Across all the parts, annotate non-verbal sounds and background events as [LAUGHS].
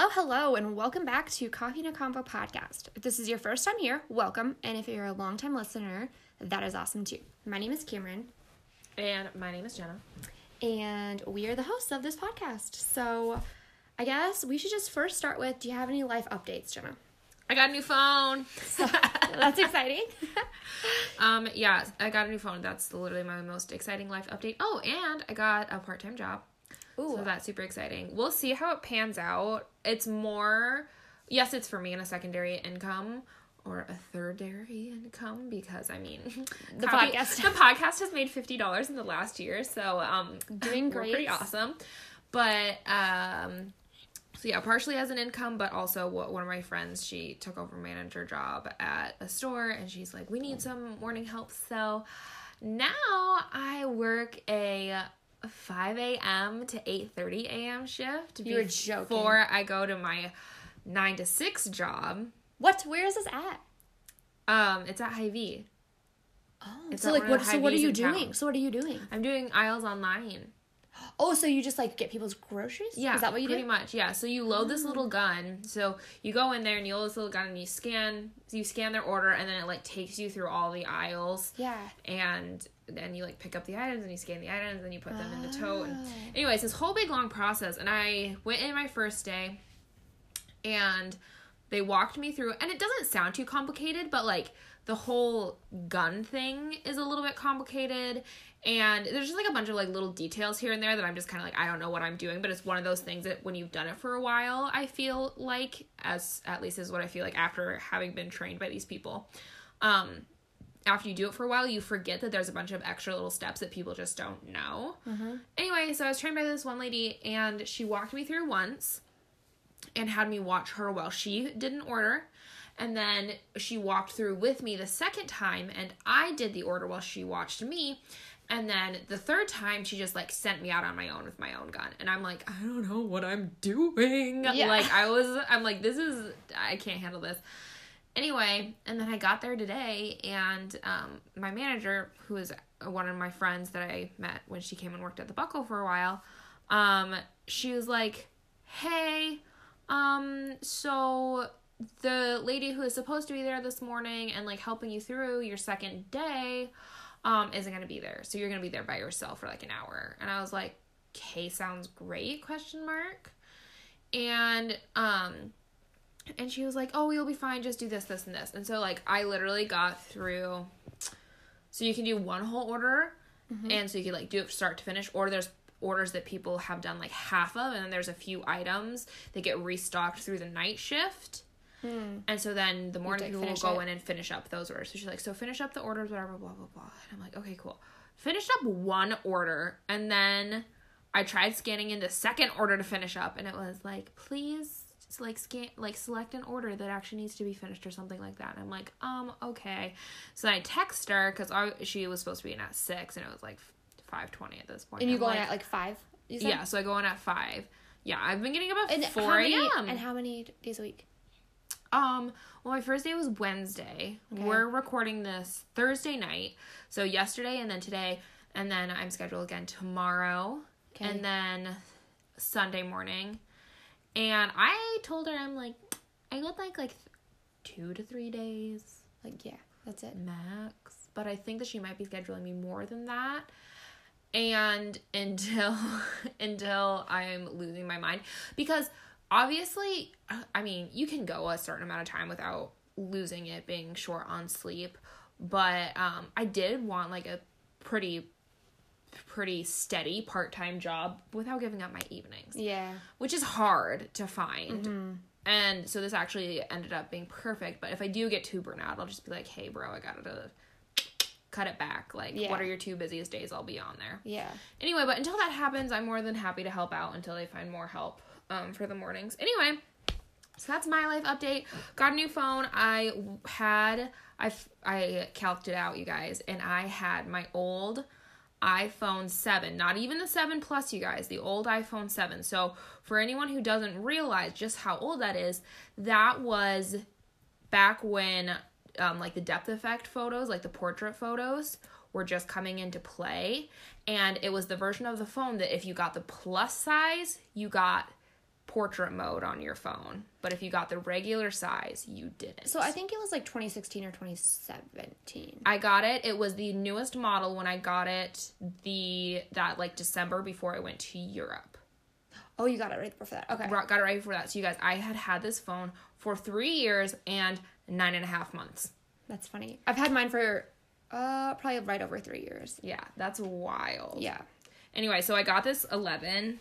Hello, hello, and welcome back to Coffee and a Convo podcast. If this is your first time here, welcome. And if you're a longtime listener, that is awesome too. My name is Cameron, And my name is Jenna. and we are the hosts of this podcast. So I guess we should just first start with do you have any life updates, Jenna? I got a new phone. That's exciting. [LAUGHS] um, yeah, I got a new phone. That's literally my most exciting life update. Oh, and I got a part time job. Ooh. So that's super exciting. We'll see how it pans out. It's more, yes, it's for me in a secondary income or a thirdary income because I mean, [LAUGHS] The copy- podcast. the podcast has made fifty dollars in the last year, so um, Doing great. pretty awesome. But um, so yeah, partially as an income, but also what one of my friends she took over manager job at a store, and she's like, we need some morning help, so now I work a 5 a.m. to 8:30 a.m. shift. You were joking. Before I go to my nine to six job. what? Where is this at? Um, it's at Hy-Vee. Oh, It's so like what? So what are you in town. doing? So what are you doing? I'm doing aisles online. Oh, so you just like get people's groceries? Yeah, is that what you pretty do? much. Yeah, so you load this little mm. gun. So you go in there and you load this little gun and you scan. You scan their order and then it like takes you through all the aisles Yeah. and then you like pick up the items and you scan the items and you put them in the tote. And Oh. anyways, this whole big long process. And I went in my first day and they walked me through and it doesn't sound too complicated but like the whole gun thing is a little bit complicated and there's just like a bunch of like little details here and there that i'm just kind of like i don't know what i'm doing but it's one of those things that when you've done it for a while i feel like as at least is what i feel like after having been trained by these people um after you do it for a while you forget that there's a bunch of extra little steps that people just don't know anyway so i was trained by this one lady and she walked me through once and had me watch her while she did an order. And then she walked through with me the second time, and I did the order while she watched me. And then the third time, she just like sent me out on my own with my own gun. And I'm like, I don't know what I'm doing. Yeah. Like, I was, I'm like, this is, I can't handle this. Anyway, and then I got there today, and um, my manager, who is one of my friends that I met when she came and worked at the Buckle for a while, um, she was like, "Hey, um, so the lady who is supposed to be there this morning and like helping you through your second day, um, isn't gonna be there. So you're gonna be there by yourself for like an hour." And I was like, "Okay, sounds great?" Question mark. And um and she was like, "Oh, you'll be fine. Just do this, this, and this." And so like I literally got through. So you can do one whole order, and so you can like do it start to finish. Or there's orders that people have done like half of, and then there's a few items that get restocked through the night shift. And so then the morning people will go it. in and finish up those orders. So she's like, "So finish up the orders, whatever, blah blah blah." And I'm like, "Okay, cool." Finished up one order, and then I tried scanning in the second order to finish up, and it was like, "Please." like scan like select an order that actually needs to be finished or something like that and i'm like um okay so then i text her because she was supposed to be in at six and it was like 5.20 at this point. And you go in like, at like five? Yeah so i go in at five yeah i've been getting about And 4 a.m and how many days a week? Um, well, my first day was Wednesday. Okay. We're recording this Thursday night. So yesterday and then today, and then I'm scheduled again tomorrow, Okay. and then Sunday morning. And I told her I'm like, I would like like two to three days Like, yeah, that's it. max, but I think that she might be scheduling me more than that. And until [LAUGHS] until I'm losing my mind because obviously I mean, you can go a certain amount of time without losing it being short on sleep, but um I did want like a pretty pretty steady part-time job without giving up my evenings Yeah. which is hard to find. And so this actually ended up being perfect. But if I do get too burnt out, I'll just be like, hey, bro, I gotta cut it back. Like, Yeah. what are your two busiest days? I'll be on there. Yeah. Anyway, but until that happens, I'm more than happy to help out until they find more help um, for the mornings. Anyway, so that's my life update. Got a new phone. I had I I calced it out, you guys, and I had my old iPhone 7, not even the 7 Plus, you guys, the old iPhone 7. So, for anyone who doesn't realize just how old that is, that was back when um, like the depth effect photos, like the portrait photos, were just coming into play. And it was the version of the phone that if you got the plus size, you got portrait mode on your phone. But if you got the regular size, you didn't. So I think it was like 2016 or 2017. I got it. It was the newest model when I got it the that like December before I went to Europe. Oh, you got it right before that. Okay. Got it right before that. So you guys, I had had this phone for three years and nine and a half months. That's funny. I've had mine for uh probably right over three years. Yeah, that's wild. Yeah. Anyway, so I got this 11.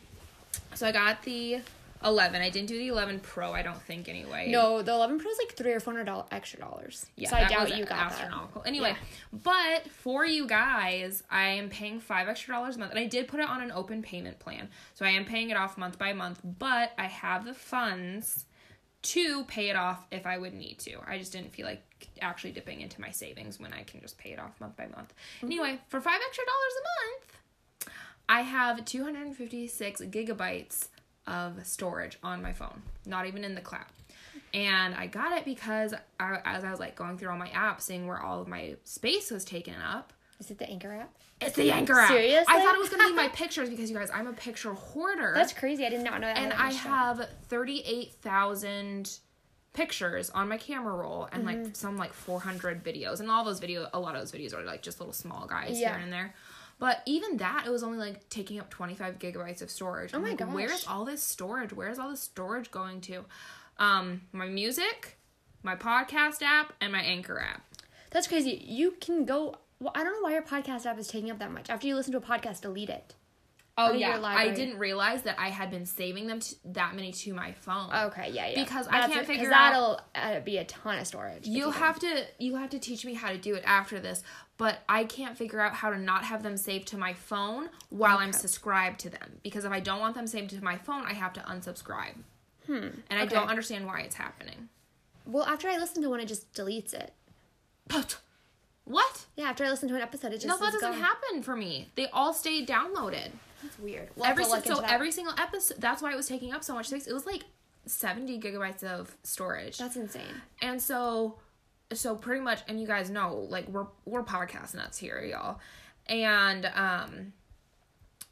So I got the 11. I didn't do the 11 Pro, I don't think, anyway. No, the 11 Pro is like three or four hundred dollars extra dollars. Yeah, so I doubt you got astronomical. Anyway, Yeah. but for you guys, I am paying five extra dollars a month, and I did put it on an open payment plan, so I am paying it off month by month. But I have the funds to pay it off if I would need to. I just didn't feel like actually dipping into my savings when I can just pay it off month by month. Mm-hmm. Anyway, for five extra dollars a month, I have 256 gigabytes of storage on my phone, not even in the cloud. And I got it because I, as I was like going through all my apps, seeing where all of my space was taken up. Is it the Anchor app? It's the Anchor app. Seriously? I thought it was gonna be my [LAUGHS] pictures because you guys, I'm a picture hoarder. That's crazy. I did not know that. and I much stuff. have 38,000 pictures on my camera roll and Mm-hmm. like some like 400 videos. And all those videos, a lot of those videos are like just little small guys Yeah. here and there. But even that, it was only like taking up 25 gigabytes of storage. Oh I'm my like, gosh. Where's all this storage? Where's all this storage going to? Um, my music, my podcast app, and my Anchor app. That's crazy. You can go. Well, I don't know why your podcast app is taking up that much. After you listen to a podcast, delete it. Oh yeah, I didn't realize that I had been saving them t- that many to my phone. Okay, yeah, yeah. Because I can't 'cause figure out- that'll uh, be a ton of storage. You have to you have to teach me how to do it after this, but I can't figure out how to not have them saved to my phone while I'm subscribed to them. Because if I don't want them saved to my phone, I have to unsubscribe. Hmm. And I don't understand why it's happening. Well, after I listen to one, it just deletes it. But what? Yeah, after I listen to an episode, it just No, that doesn't gone. happen for me. They all stay downloaded. That's weird. We'll every to so every single episode. That's why it was taking up so much space. It was like seventy gigabytes of storage. That's insane. And so so pretty much and you guys know like we're we're podcast nuts here, y'all. And um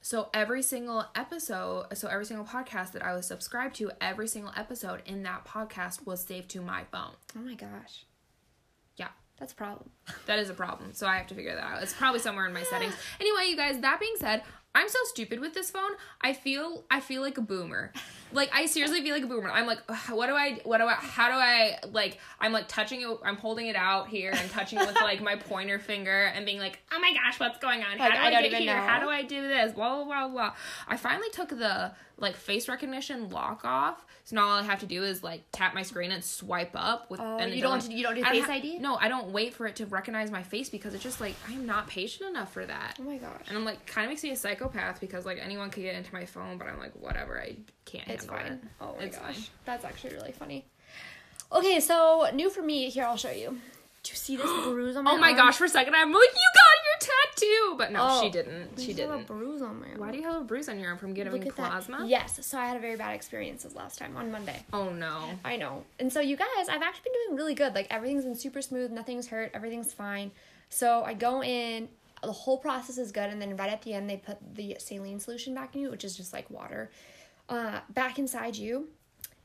so every single episode, so every single podcast that I was subscribed to, every single episode in that podcast was saved to my phone. Oh my gosh, Yeah. that's a problem. That is a problem. So I have to figure that out. It's probably somewhere in my settings. [SIGHS] Anyway, you guys, that being said, I'm so stupid with this phone. I feel I feel like a boomer. [LAUGHS] Like I seriously feel like a boomer. I'm like, what do I what do I how do I like I'm like touching it I'm holding it out here and touching it with like my pointer finger and being like, "Oh my gosh, what's going on? How Like, do I I, don't get even here? know. How do I do this?" Blah blah blah blah. I finally took the like face recognition lock off. So now all I have to do is like tap my screen and swipe up with Oh, and you don't goes- do- you don't do I Face ha- ID? No, I don't wait for it to recognize my face because it's just like I'm not patient enough for that. Oh my gosh, And I'm like, kind of makes me a psychopath because like anyone could get into my phone, but I'm like, whatever, I can't it's handle fine. it. Oh my It's gosh, fine. that's actually really funny. Okay, so new for me. Here, I'll show you. Do you see this [GASPS] bruise on my arm? Oh my arm? gosh! For a second, I'm like, you got your tattoo, but no, Oh, she didn't. She just have a bruise on my arm. Why do you have a bruise on your arm from getting plasma? that. Yes, so I had a very bad experiences last time on Monday. Oh no. I know. And so you guys, I've actually been doing really good. Like everything's been super smooth, nothing's hurt, everything's fine. So I go in, the whole process is good, and then right at the end they put the saline solution back in you, which is just like water, uh, back inside you,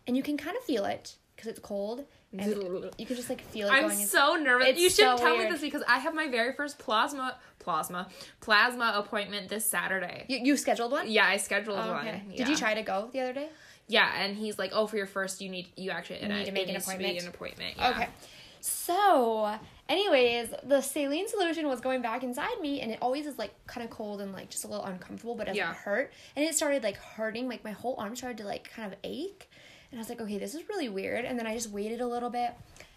and you can kind of feel it because it's cold, and [LAUGHS] you can just like feel it I'm so nervous. You should so tell weird. me this because I have my very first plasma plasma plasma appointment this Saturday. you, you scheduled one? Yeah, I scheduled Oh, one. okay. Yeah. Did you try to go the other day? Yeah, and he's like, "Oh, for your first, you need you actually need to make an appointment? an appointment." Yeah. Okay. So, anyways, the saline solution was going back inside me, and it always is like kind of cold and like just a little uncomfortable, but it doesn't Yeah. hurt. And it started like hurting, like my whole arm started to like kind of ache. And I was like, okay, this is really weird. And then I just waited a little bit,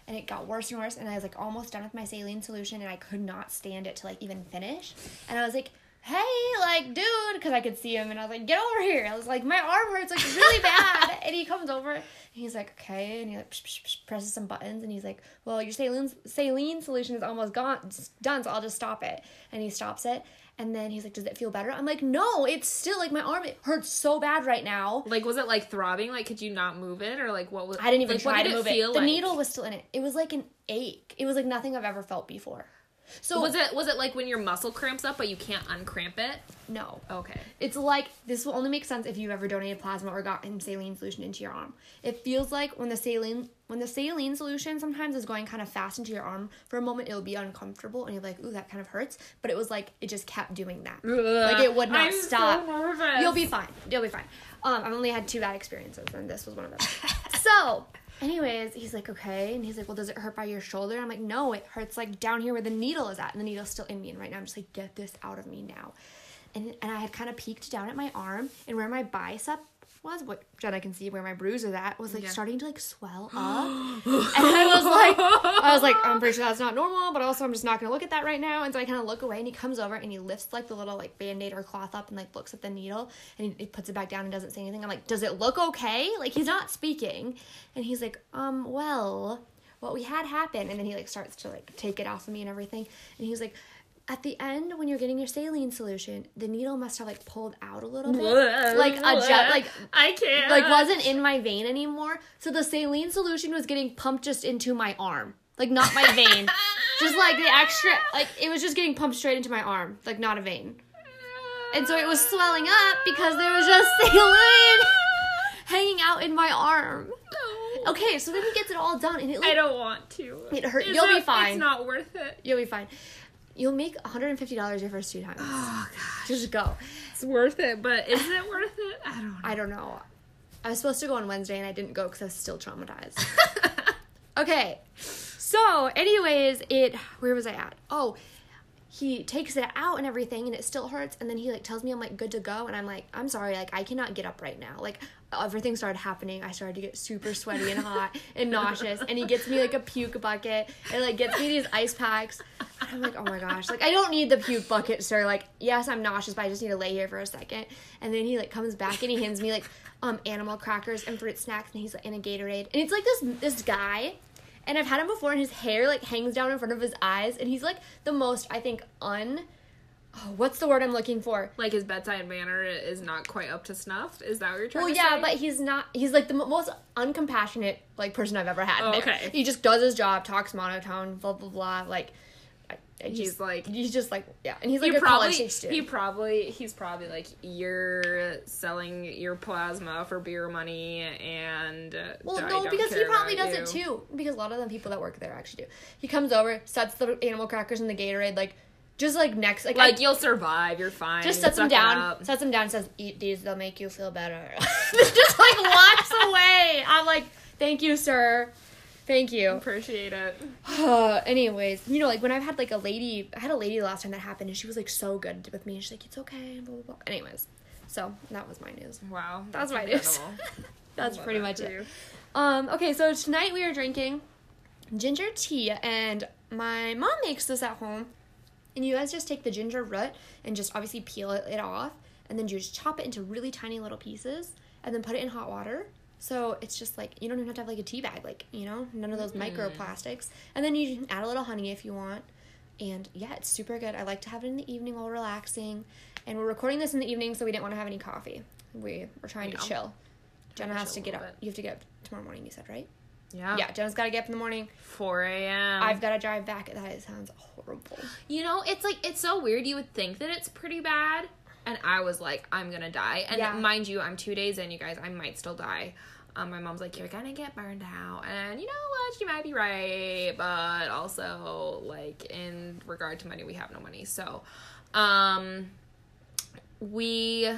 and it got worse and worse. And I was like almost done with my saline solution, and I could not stand it to like even finish. And I was like, hey, like, dude, because I could see him, and I was like, get over here. I was like, my arm hurts like really bad. [LAUGHS] and he comes over, and he's like, okay, and he like psh, psh, psh, presses some buttons, and he's like, well, your saline saline solution is almost gone, done, so I'll just stop it. And he stops it, and then he's like, does it feel better? I'm like, no, it's still like my arm it hurts so bad right now. Like, was it like throbbing? Like, could you not move it, or like what was? I didn't even like, try to move it. Feel it. The like? needle was still in it. It was like an ache. It was like nothing I've ever felt before. So was it was it like when your muscle cramps up but you can't uncramp it? no. Okay. It's like this will only make sense if you've ever donated plasma or gotten saline solution into your arm. It feels like when the saline when the saline solution sometimes is going kind of fast into your arm for a moment, it'll be uncomfortable and you're like, ooh, that kind of hurts. But it was like it just kept doing that. Like it would not I'm stop. So nervous. You'll be fine. You'll be fine. Um, I've only had two bad experiences, and this was one of them. [LAUGHS] so, anyways, he's like, okay, and he's like, well, does it hurt by your shoulder? I'm like, no, it hurts like down here where the needle is at, and the needle's still in me, and right now I'm just like, get this out of me now. And and I had kind of peeked down at my arm, and where my bicep was, what Jenna can see where my bruise is at, was like Yeah. starting to like swell [GASPS] up, and I was like, I was like, I'm pretty sure that's not normal, but also I'm just not gonna look at that right now. And so I kind of look away, and he comes over and he lifts like the little like band aid or cloth up and like looks at the needle, and he, he puts it back down and doesn't say anything. I'm like, does it look okay? Like he's not speaking, and he's like, um, well, what we had happen, and then he like starts to like take it off of me and everything, and he's like. At the end, when you're getting your saline solution, the needle must have like pulled out a little bit, like a jet, like I can't. like wasn't in my vein anymore. So the saline solution was getting pumped just into my arm. Like not my vein. [LAUGHS] just like the extra like it was just getting pumped straight into my arm, like not a vein. And so it was swelling up because there was just [LAUGHS] saline [LAUGHS] hanging out in my arm. Okay, so then he gets it all done and it Like, I don't want to. It hurt- you'll be fine. It's not worth it. you'll be fine. You'll make $150 your first two times. Oh gosh. Just go. It's worth it, but is it worth it? I don't know. I don't know. I was supposed to go on Wednesday and I didn't go because I was still traumatized. [LAUGHS] Okay. So, anyways, it where was I at? Oh, he takes it out and everything and it still hurts and then he like tells me I'm like good to go and I'm like I'm sorry like I cannot get up right now. Like everything started happening. I started to get super sweaty and hot and nauseous and he gets me like a puke bucket and like gets me these ice packs. And I'm like, "Oh my gosh. Like I don't need the puke bucket, sir. Like yes, I'm nauseous, but I just need to lay here for a second. And then he like comes back and he hands me like um animal crackers and fruit snacks and he's like in a Gatorade. And it's like this this guy and I've had him before, and his hair like hangs down in front of his eyes, and he's like the most I think un. Oh, what's the word I'm looking for? Like his bedside manner is not quite up to snuff. Is that what you're trying Well, to yeah, say? but he's not. He's like the mo- most uncompassionate like person I've ever had. Oh, okay. He just does his job, talks monotone, blah blah blah. Like, I, I He's like- he's just like yeah, and he's like a probably college student. he probably he's probably like you're selling your plasma for beer money and uh, Well, no, because he probably does it too. Because a lot of the people that work there actually do. He comes over, sets the animal crackers in the Gatorade, like just like next, like, Like I- you'll survive. You're fine. just sets him it down, up. sets him down, says, "Eat these; they'll make you feel better." [LAUGHS] just like walks [LAUGHS] away. I'm like, "Thank you, sir. Thank you." Appreciate it. [SIGHS] Anyways, you know, like when I've had like a lady, I had a lady last time that happened, and she was like so good with me. And she's like, "It's okay," blah blah blah. Anyways, so that was my news. Wow, That's my news. [LAUGHS] That's pretty that much it. you. Um, okay, so tonight we are drinking ginger tea, and my mom makes this at home. And you guys just take the ginger root and just obviously peel it, it off, and then you just chop it into really tiny little pieces, and then put it in hot water. So it's just like you don't even have to have like a tea bag, like you know, none of those mm-hmm. microplastics. And then you can add a little honey if you want. And yeah, it's super good. I like to have it in the evening while relaxing. And we're recording this in the evening, so we didn't want to have any coffee. We were trying Yeah. to chill. Jenna to has to chill a get up. bit. You have to get up tomorrow morning. You said right? Yeah. Yeah, Jenna's got to get up in the morning. 4 a.m. I've got to drive back. That sounds horrible. You know, it's like it's so weird. You would think that it's pretty bad, and I was like, I'm gonna die. And Yeah. mind you, I'm two days in. You guys, I might still die. Um, my mom's like, you're gonna get burned out, and you know what? She might be right, but also like in regard to money, we have no money. So, um, we,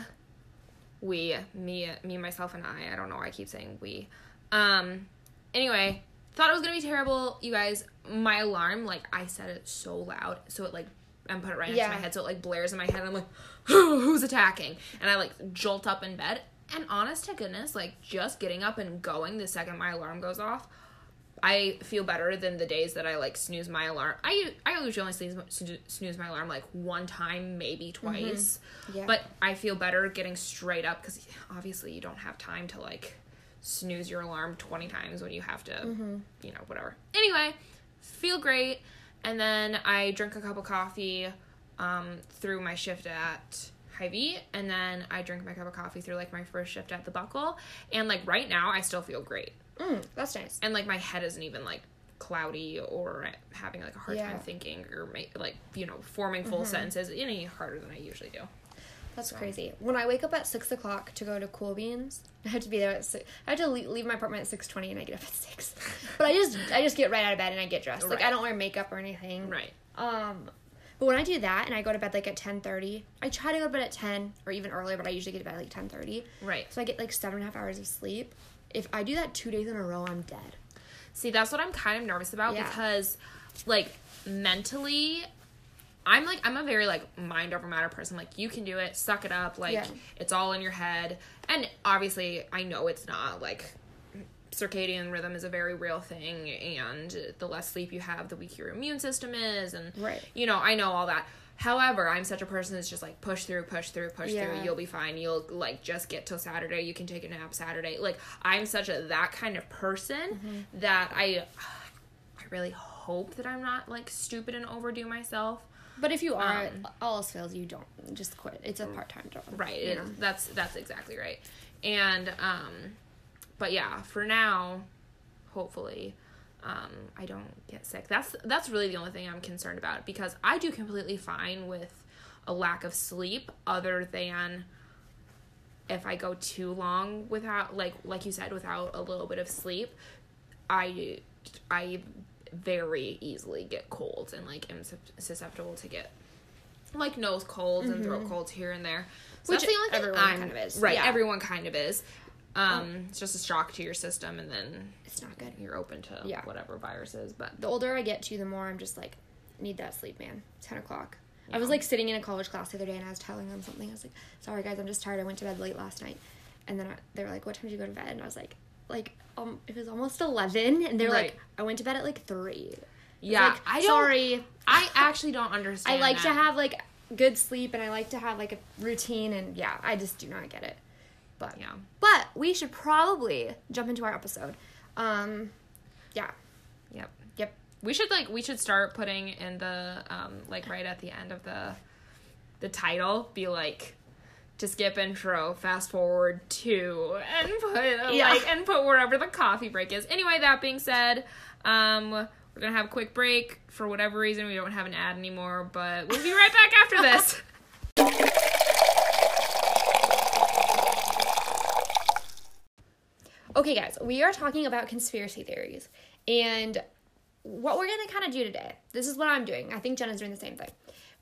we, me, me, myself, and I. I don't know. why I keep saying we. Um, anyway, thought it was gonna be terrible. You guys, my alarm, like I set it so loud, so it like and put it right next Yeah. to my head, so it like blares in my head. And I'm like, [LAUGHS] who's attacking? And I like jolt up in bed. And honest to goodness, like just getting up and going the second my alarm goes off, I feel better than the days that I like snooze my alarm. I I usually only snooze, snooze my alarm like one time, maybe twice. Mm-hmm. Yeah. But I feel better getting straight up because obviously you don't have time to like snooze your alarm 20 times when you have to, Mm-hmm. you know, whatever. Anyway, feel great. And then I drink a cup of coffee um, through my shift at Hy-Vee, and then I drink my cup of coffee through like my first shift at the Buckle. And like right now, I still feel great. Mm, that's nice. And like my head isn't even like cloudy or having like a hard Yeah. time thinking or like you know forming full sentences any harder than I usually do. That's crazy. When I wake up at six o'clock to go to Cool Beans, [LAUGHS] I have to be there at six. I have to leave, leave my apartment at six twenty, and I get up at six. [LAUGHS] But I just I just get right out of bed and I get dressed. Like I don't wear makeup or anything. Right. Um, but when I do that and I go to bed like at ten thirty, I try to go to bed at ten or even earlier, but I usually get to bed at like ten thirty. Right. So I get like seven and a half hours of sleep. If I do that two days in a row, I'm dead. See, that's what I'm kind of nervous about Yeah. because, like, mentally, I'm like, I'm a very, like, mind over matter person. Like, you can do it, suck it up. Like, Yeah. it's all in your head. And obviously, I know it's not. Like, circadian rhythm is a very real thing. And the less sleep you have, the weaker your immune system is. And, Right. you know, I know all that. However, I'm such a person that's just like push through, push through, push Yeah. through. You'll be fine. You'll like just get till Saturday. You can take a nap Saturday. Like I'm such a that kind of person Mm-hmm. that I I really hope that I'm not like stupid and overdo myself. But if you are, Um, all else fails, you don't just quit. It's a part time job. Right. It, that's that's exactly right. And um but yeah, for now, hopefully um I don't get sick. That's that's really the only thing I'm concerned about because I do completely fine with a lack of sleep other than if I go too long without like like you said without a little bit of sleep, I I very easily get colds and like am susceptible to get like nose colds and throat colds here and there. So Mm-hmm. Which that's the only thing everyone I'm- kind of is, Right, yeah. everyone kind of is. Um, it's just a shock to your system, and then It's not good. you're open to Yeah. whatever viruses. But the older I get to, the more I'm just like, need that sleep, man. Ten o'clock. I was like sitting in a college class the other day, and I was telling them something. I was like, "Sorry guys, I'm just tired. I went to bed late last night." And then I, they were like, "What time did you go to bed?" And I was like, "Like, um, it was almost 11. And they're Right. like, "I went to bed at like 3. yeah, like, I don't, sorry. I actually don't understand. I like to have like good sleep, and I like to have like a routine, and yeah, I just do not get it. But Yeah. but we should probably jump into our episode. Um, yeah, Yep. yep. We should like we should start putting in the um like right at the end of the the title be like to skip intro, fast forward to and put Yeah. like and put wherever the coffee break is. Anyway, that being said, um we're gonna have a quick break. For whatever reason we don't have an ad anymore, but we'll be right back after this. [LAUGHS] Okay, guys, we are talking about conspiracy theories. And what we're going to kind of do today, this is what I'm doing. I think Jenna's doing the same thing.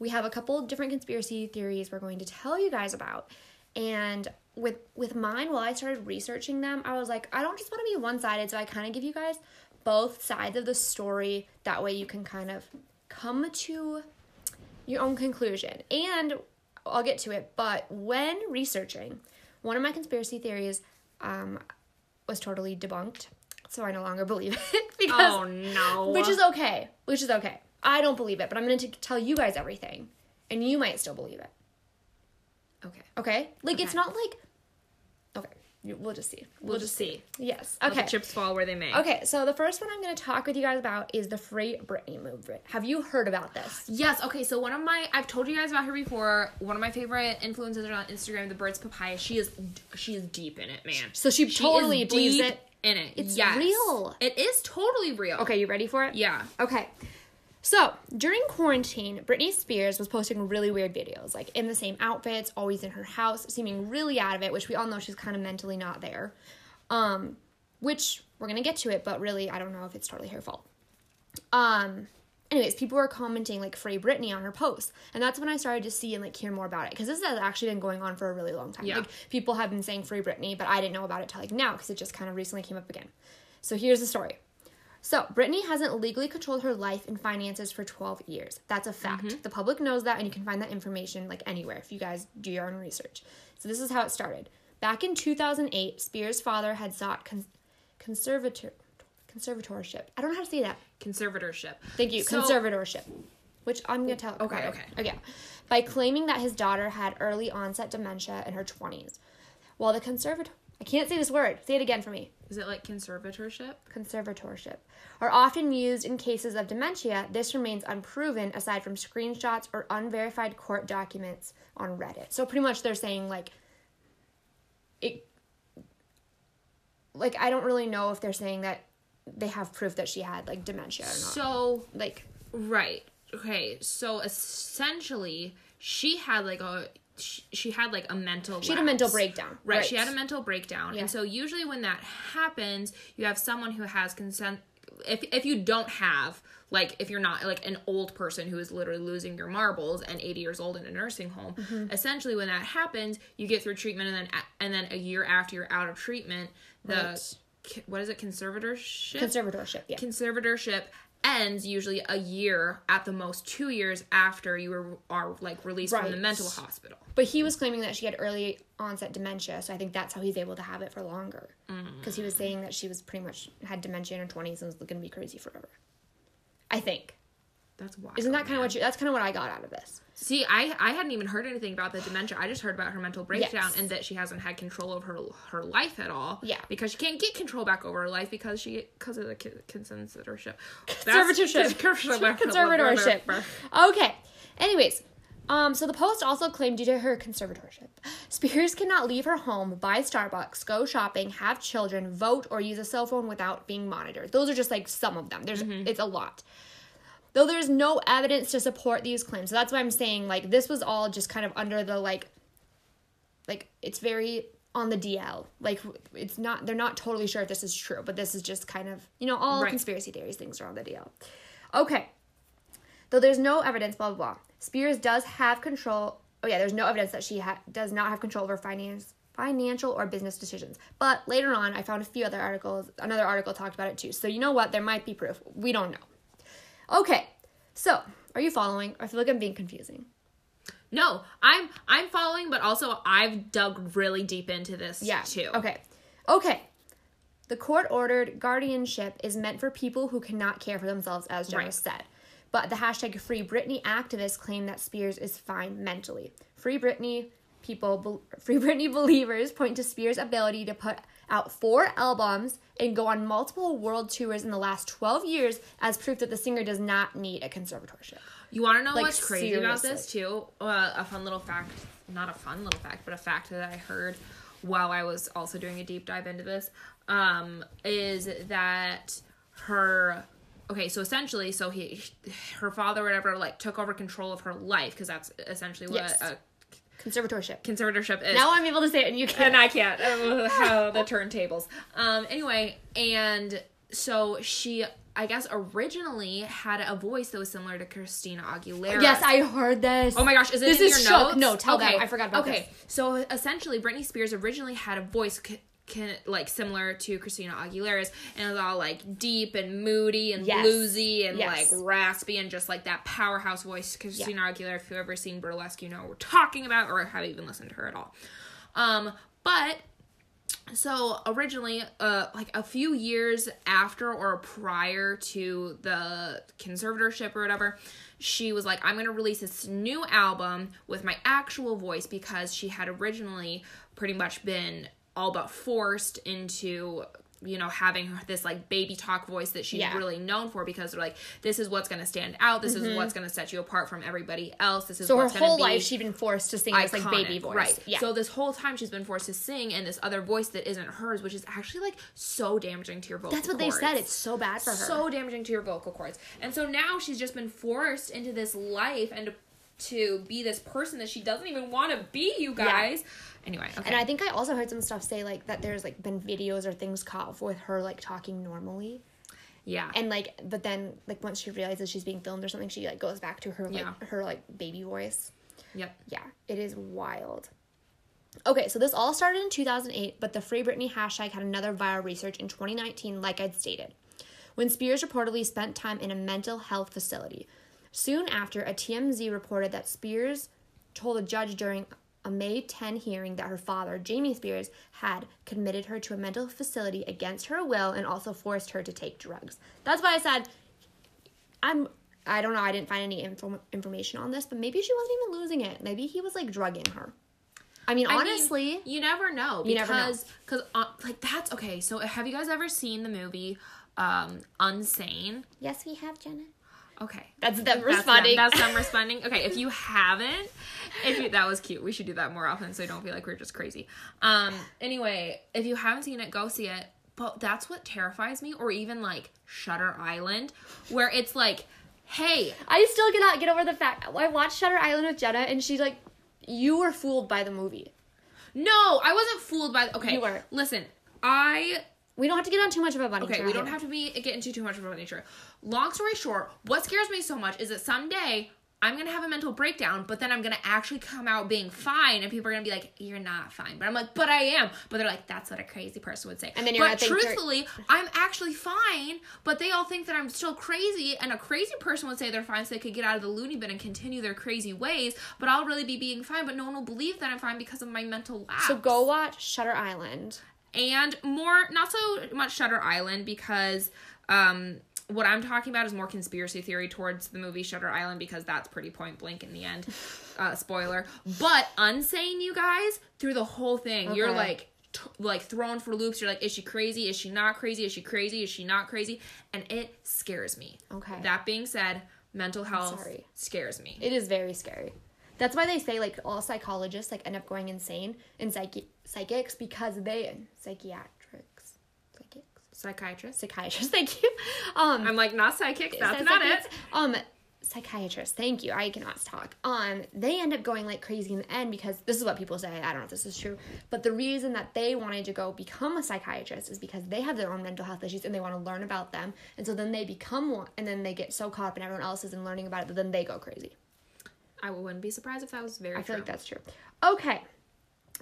We have a couple different conspiracy theories we're going to tell you guys about. And with with mine, while I started researching them, I was like, I don't just want to be one-sided, so I kind of give you guys both sides of the story. That way you can kind of come to your own conclusion. And I'll get to it, but when researching, one of my conspiracy theories um, was totally debunked. So I no longer believe [LAUGHS] it oh, because oh no. which is okay. Which is okay. I don't believe it, but I'm going to tell you guys everything and you might still believe it. okay. Okay? Like it's not like Okay, we'll just see. We'll just see. Yes. Let Okay. the chips fall where they may. Okay, so the first one I'm going to talk with you guys about is the Free Britney movement. Have you heard about this? Yes. Okay. So one of my, I've told you guys about her before. One of my favorite influencers on Instagram, the Birds Papaya. She is, she is deep in it, man. So she She totally believes it. in it. It's yes. real. It is totally real. Okay, you ready for it? Yeah. Okay. So, during quarantine, Britney Spears was posting really weird videos, like in the same outfits, always in her house, seeming really out of it, which we all know she's kind of mentally not there. Um, which we're going to get to it, but really I don't know if it's totally her fault. Um, anyways, people were commenting like free Britney on her posts. And that's when I started to see and like hear more about it because this has actually been going on for a really long time. Yeah. Like people have been saying free Britney, but I didn't know about it till like now because it just kind of recently came up again. So here's the story. So, Britney hasn't legally controlled her life and finances for 12 years. That's a fact. Mm-hmm. The public knows that, and you can find that information like anywhere if you guys do your own research. So, this is how it started. Back in 2008, Spears' father had sought con- conservator- conservatorship. I don't know how to say that. Conservatorship. Thank you. So- conservatorship. Which I'm going to tell. Okay, about okay. Okay. By claiming that his daughter had early onset dementia in her 20s. While the conservator. I can't say this word. Say it again for me Is it like conservatorship? conservatorship are often used in cases of dementia, this remains unproven aside from screenshots or unverified court documents on Reddit. So pretty much they're saying like it like I don't really know if they're saying that they have proof that she had like dementia or not. So like right, okay. So essentially, she had like a she, she had like a mental she had a mental breakdown. Right, she had a mental breakdown. Yeah. And so usually when that happens, you have someone who has consent if if you don't have like if you're not like an old person who is literally losing your marbles and 80 years old in a nursing home, Mm-hmm. essentially when that happens, you get through treatment and then and then a year after you're out of treatment, the Right. what is it conservatorship? conservatorship. Yeah. conservatorship ends usually a year at the most 2 years after you were, are like released from the mental hospital. But he was claiming that she had early onset dementia, so I think that's how he's able to have it for longer. Mm. Because he was saying that she was pretty much had dementia in her twenties and was going to be crazy forever. I think That's wild. isn't that kind man. of what you? That's kind of what I got out of this. See, I I hadn't even heard anything about the dementia. I just heard about her mental breakdown Yes. and that she hasn't had control of her her life at all. Yeah. because she can't get control back over her life because she because of the con- conservatorship. Conservatorship. [LAUGHS] Conservatorship. Okay. Anyways, um, so the Post also claimed due to her conservatorship, Spears cannot leave her home, buy Starbucks, go shopping, have children, vote, or use a cell phone without being monitored. Those are just like some of them. There's it's a lot. Though there's no evidence to support these claims. So that's why I'm saying like this was all just kind of under the like like it's very on the DL. Like it's not they're not totally sure if this is true, but this is just kind of, you know, all Right. conspiracy theories things are on the DL. Okay. Though there's no evidence, blah blah blah. Spears does have control. Oh yeah, there's no evidence that she ha- does not have control over finance, financial or business decisions. But later on, I found a few other articles. Another article talked about it too. So you know what? There might be proof. We don't know. Okay, so are you following? I feel like I'm being confusing. No, I'm I'm following, but also I've dug really deep into this Yeah. too. Okay. Okay. The court ordered guardianship is meant for people who cannot care for themselves, as Jenna Right. said. But the hashtag Free Britney activists claim that Spears is fine mentally. Free Britney people, [LAUGHS] Free Britney believers point to Spears' ability to put out four albums and go on multiple world tours in the last 12 years as proof that the singer does not need a conservatorship. You want to know Like, what's crazy about this too? Uh, a fun little fact, not a fun little fact, but a fact that I heard while I was also doing a deep dive into this, um, is that her. Okay, so essentially, so he, her father, whatever, like took over control of her life because that's essentially what Yes. a Conservatorship. conservatorship is. Now I'm able to say it and you and can't. I can't. Uh, How the turntables. Um. Anyway, and so she, I guess, originally had a voice that was similar to Christina Aguilera. Yes, I heard this. Oh my gosh, is it This in is your shook. notes? No, tell them. I forgot about this. okay. so essentially, Britney Spears originally had a voice can, like similar to Christina Aguilera's, and it's all like deep and moody and Yes. bluesy and Yes. like raspy and just like that powerhouse voice. Christina Aguilera, if you've ever seen Burlesque, you know what we're talking about, or have even listened to her at all. Um, but so originally uh like a few years after or prior to the conservatorship or whatever she was like i'm gonna release this new album with my actual voice because she had originally pretty much been all but forced into you know having this like baby talk voice that she's Yeah. really known for because they're like this is what's gonna stand out this is what's gonna set you apart from everybody else this is Mm-hmm. So her what's gonna whole be life she'd been forced to sing this like baby voice. Right. Yeah. So this whole time she's been forced to sing in this other voice that isn't hers, which is actually like so damaging to your vocal That's what they said. It's so bad for her. so damaging to your vocal cords. And so now she's just been forced into this life and to, be this person that she doesn't even want to be, you guys. Yeah. Anyway, okay. and I think I also heard some stuff say like that there's like been videos or things caught with her like talking normally. yeah. And like but then like once she realizes she's being filmed or something, she like goes back to her like Yeah. her like baby voice. yep. Yeah, it is wild. Okay, so this all started in 2008, but the Free Britney hashtag had another viral research in 2019, like I'd stated, when Spears reportedly spent time in a mental health facility. Soon after, a TMZ reported that Spears told a judge during a May 10 hearing that her father, Jamie Spears, had committed her to a mental facility against her will and also forced her to take drugs. That's why I said I'm I don't know, I didn't find any info, information on this, but maybe she wasn't even losing it. Maybe he was like drugging her. I mean, I mean, honestly, you never know because You never know. cause, uh, like that's okay. So have you guys ever seen the movie um Unsane? yes, we have Jenna. Okay. That's them That's responding. Them, that's them [LAUGHS] responding. Okay, if you haven't, if you, that was cute. We should do that more often so you don't feel like we're just crazy. Um. Anyway, if you haven't seen it, go see it. But that's what terrifies me, or even like Shutter Island, where it's like, hey, I still cannot get over the fact I watched Shutter Island with Jenna, and she's like, "You were fooled by the movie." no, I wasn't fooled by. the, Okay, You were. Listen, I We don't have to get on too much of a bunny Okay, trail we don't have to be uh, get into too much of a nature. Long story short, what scares me so much is that someday I'm gonna have a mental breakdown, but then I'm gonna actually come out being fine, and people are gonna be like, "You're not fine," but I'm like, "But I am." But they're like, "That's what a crazy person would say." And then you're but truthfully, I'm actually fine, but they all think that I'm still crazy, and a crazy person would say they're fine, so they could get out of the loony bin and continue their crazy ways. But I'll really be being fine, but no one will believe that I'm fine because of my mental lapse So go watch Shutter Island. And more not so much Shutter Island because um what I'm talking about is more conspiracy theory towards the movie Shutter Island because that's pretty point blank in the end. [LAUGHS] Uh, spoiler. But unsane, you guys, through the whole thing, you're like t- like thrown for loops. You're like, is she crazy? Is she not crazy? Is she crazy? Is she not crazy? And it scares me. Okay. That being said, mental health scares me. It is very scary. That's why they say like all psychologists like end up going insane and psychi- psychics because they psychiatrics psychics Psychiatrist. psychiatrists [LAUGHS] thank you um I'm like not psychic. That's not it. Um, psychiatrist Thank you. I cannot talk. Um, they end up going like crazy in the end because this is what people say. I don't know if this is true, but the reason that they wanted to go become a psychiatrist is because they have their own mental health issues and they want to learn about them. And so then they become one, and then they get so caught up in everyone else's and learning about it that then they go crazy. I wouldn't be surprised if that was very I feel true. like that's true. Okay,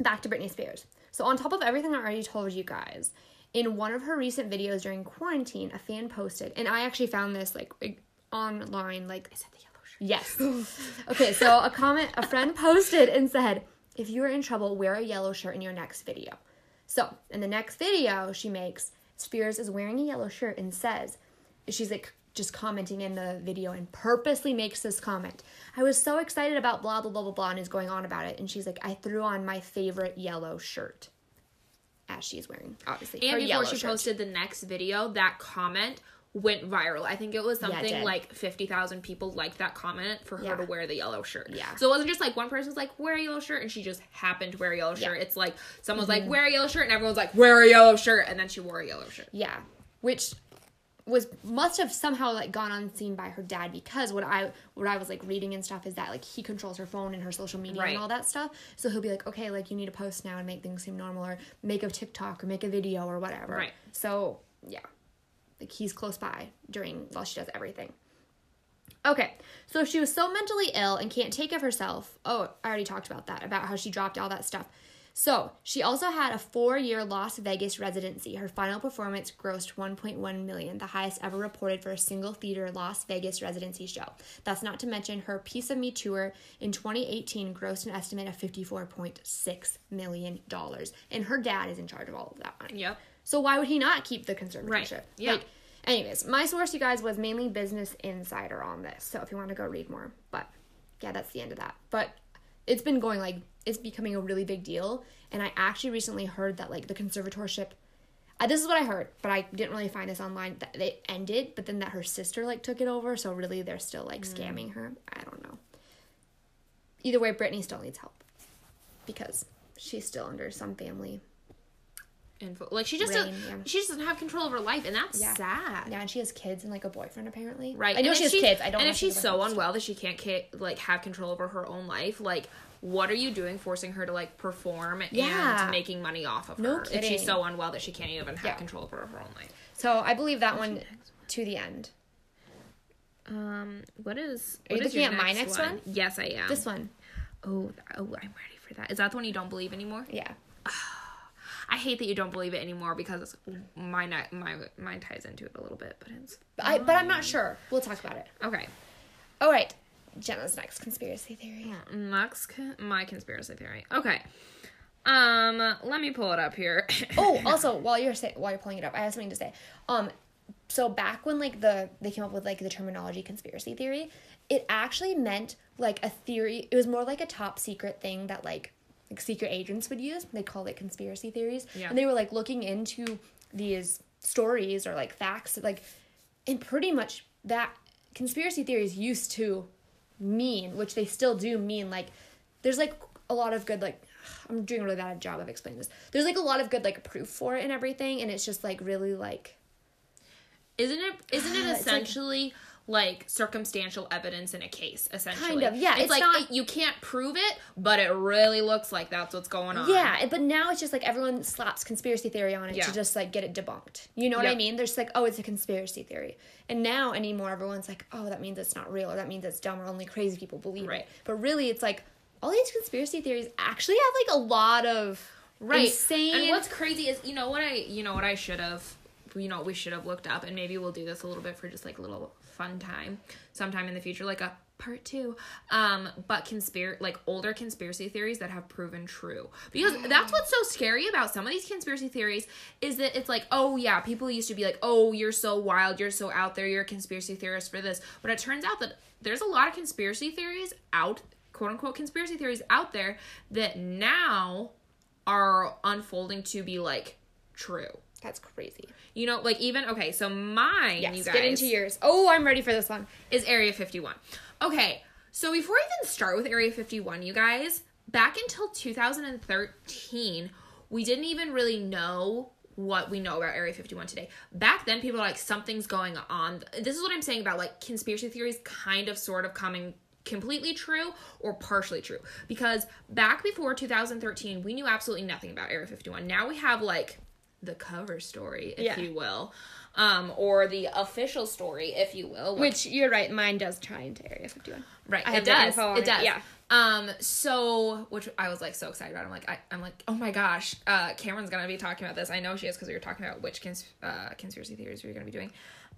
back to Britney Spears. So, on top of everything I already told you guys, in one of her recent videos during quarantine, a fan posted, and I actually found this like online, like Is it the yellow shirt? Yes. [LAUGHS] Okay, so a comment, a friend posted and said, if you are in trouble, wear a yellow shirt in your next video. So, in the next video she makes, Spears is wearing a yellow shirt and says, she's like just commenting in the video and purposely makes this comment. I was so excited about blah, blah, blah, blah, blah, and is going on about it. And she's like, I threw on my favorite yellow shirt. As she's wearing, obviously. her And before she shirt. posted the next video, that comment went viral. I think it was Yeah, it something like 50,000 people liked that comment for her Yeah. to wear the yellow shirt. Yeah. So it wasn't just like one person's like, wear a yellow shirt, and she just happened to wear a yellow shirt. Yeah. Mm-hmm. It's like someone's like, wear a yellow shirt, and everyone's like, wear a yellow shirt, and then she wore a yellow shirt. Yeah, which was must have somehow like gone unseen by her dad because what I what I was like reading and stuff is that like he controls her phone and her social media Right. and all that stuff. So he'll be like, okay, like you need to post now and make things seem normal or make a TikTok or make a video or whatever. Right. So yeah, like he's close by during while she does everything. Okay, so she was so mentally ill and can't take care of herself, oh, I already talked about that, about how she dropped all that stuff. So she also had a four-year Las Vegas residency. Her final performance grossed 1.1 million, the highest ever reported for a single theater Las Vegas residency show. That's not to mention her Piece of Me tour in 2018 grossed an estimate of 54.6 million dollars, and her dad is in charge of all of that money. Yep. So why would he not keep the conservatorship? Right. Yeah. Like, anyways, my source, you guys, was mainly Business Insider on this. So if you want to go read more, but yeah, that's the end of that. But it's been going like it's becoming a really big deal, and I actually recently heard that like the conservatorship. Uh, this is what I heard, but I didn't really find this online that it ended, but then that her sister like took it over. So really, they're still like Mm. scamming her. I don't know. Either way, Britney still needs help because she's still under some family Info. Like she just Reign, doesn't, yeah. she just doesn't have control of her life, and that's Yeah. sad. Yeah, and she has kids and like a boyfriend apparently. Right. I know she has kids. I don't. And know if she's so unwell that she can't like have control over her own life, like what are you doing forcing her to like perform Yeah. and making money off of No her if kidding. she's so unwell that she can't even have Yeah. control over her own life? So I believe that one to the end. Um, what is? Are you what is looking your at my next one? Yes, I am. This one. Oh, th- oh, I'm ready for that. Is that the one you don't believe anymore? Yeah. [SIGHS] I hate that you don't believe it anymore because my ni- my mine ties into it a little bit, but it's But, I, but I'm not sure. We'll talk about it. okay. All right. Jenna's next conspiracy theory. Next, con- my conspiracy theory. Okay. Um, let me pull it up here. [LAUGHS] Oh, also while you're say, while you're pulling it up, I have something to say. Um, so back when like the they came up with like the terminology conspiracy theory, it actually meant like a theory. It was more like a top secret thing that like like secret agents would use. They called it conspiracy theories, Yeah. and they were like looking into these stories or like facts, like, and pretty much that conspiracy theories used to mean, which they still do mean, like there's like a lot of good like [SIGHS] I'm doing a really bad job of explaining this. There's like a lot of good like proof for it and everything, and it's just like really like Isn't it? Isn't it [SIGHS] It's like- essentially like, circumstantial evidence in a case? Essentially, Kind of, yeah, It's, it's like not- it- you can't prove it, but it really looks like that's what's going on. yeah. But now it's just like everyone slaps conspiracy theory on it Yeah. to just like get it debunked. You know what I Yep. mean? There's like oh it's a conspiracy theory, and now anymore everyone's like oh that means it's not real or that means it's dumb or only crazy people believe Right. it. But really it's like all these conspiracy theories actually have like a lot of right. insane. And what's crazy is you know what I you know what I should have you know we should have looked up and maybe we'll do this a little bit for just like a little fun time sometime in the future like a part two. Um but conspir like older conspiracy theories that have proven true. Because that's what's so scary about some of these conspiracy theories is that it's like oh yeah people used to be like oh you're so wild you're so out there you're a conspiracy theorist for this. But it turns out that there's a lot of conspiracy theories out quote unquote conspiracy theories out there that now are unfolding to be like true. That's crazy. You know, like even okay, so mine, Yes, you guys, get into yours. Oh, I'm ready for this one. is Area 51. Okay, so before I even start with Area 51, you guys, back until 2013, we didn't even really know what we know about Area 51 today. Back then, people were like, something's going on. This is what I'm saying about like conspiracy theories kind of sort of coming completely true or partially true. Because back before 2013, we knew absolutely nothing about Area 51. Now we have like the cover story, if Yeah. you will. Um, or the official story, if you will. Which you're right, mine does tie into Area 51. Right. I it does. it it, does. yeah. Um. So, which I was like so excited about. I'm like, I, I'm like, oh my gosh, uh, Cameron's gonna be talking about this. I know she is because we were talking about which cons- uh, conspiracy theories we were gonna be doing.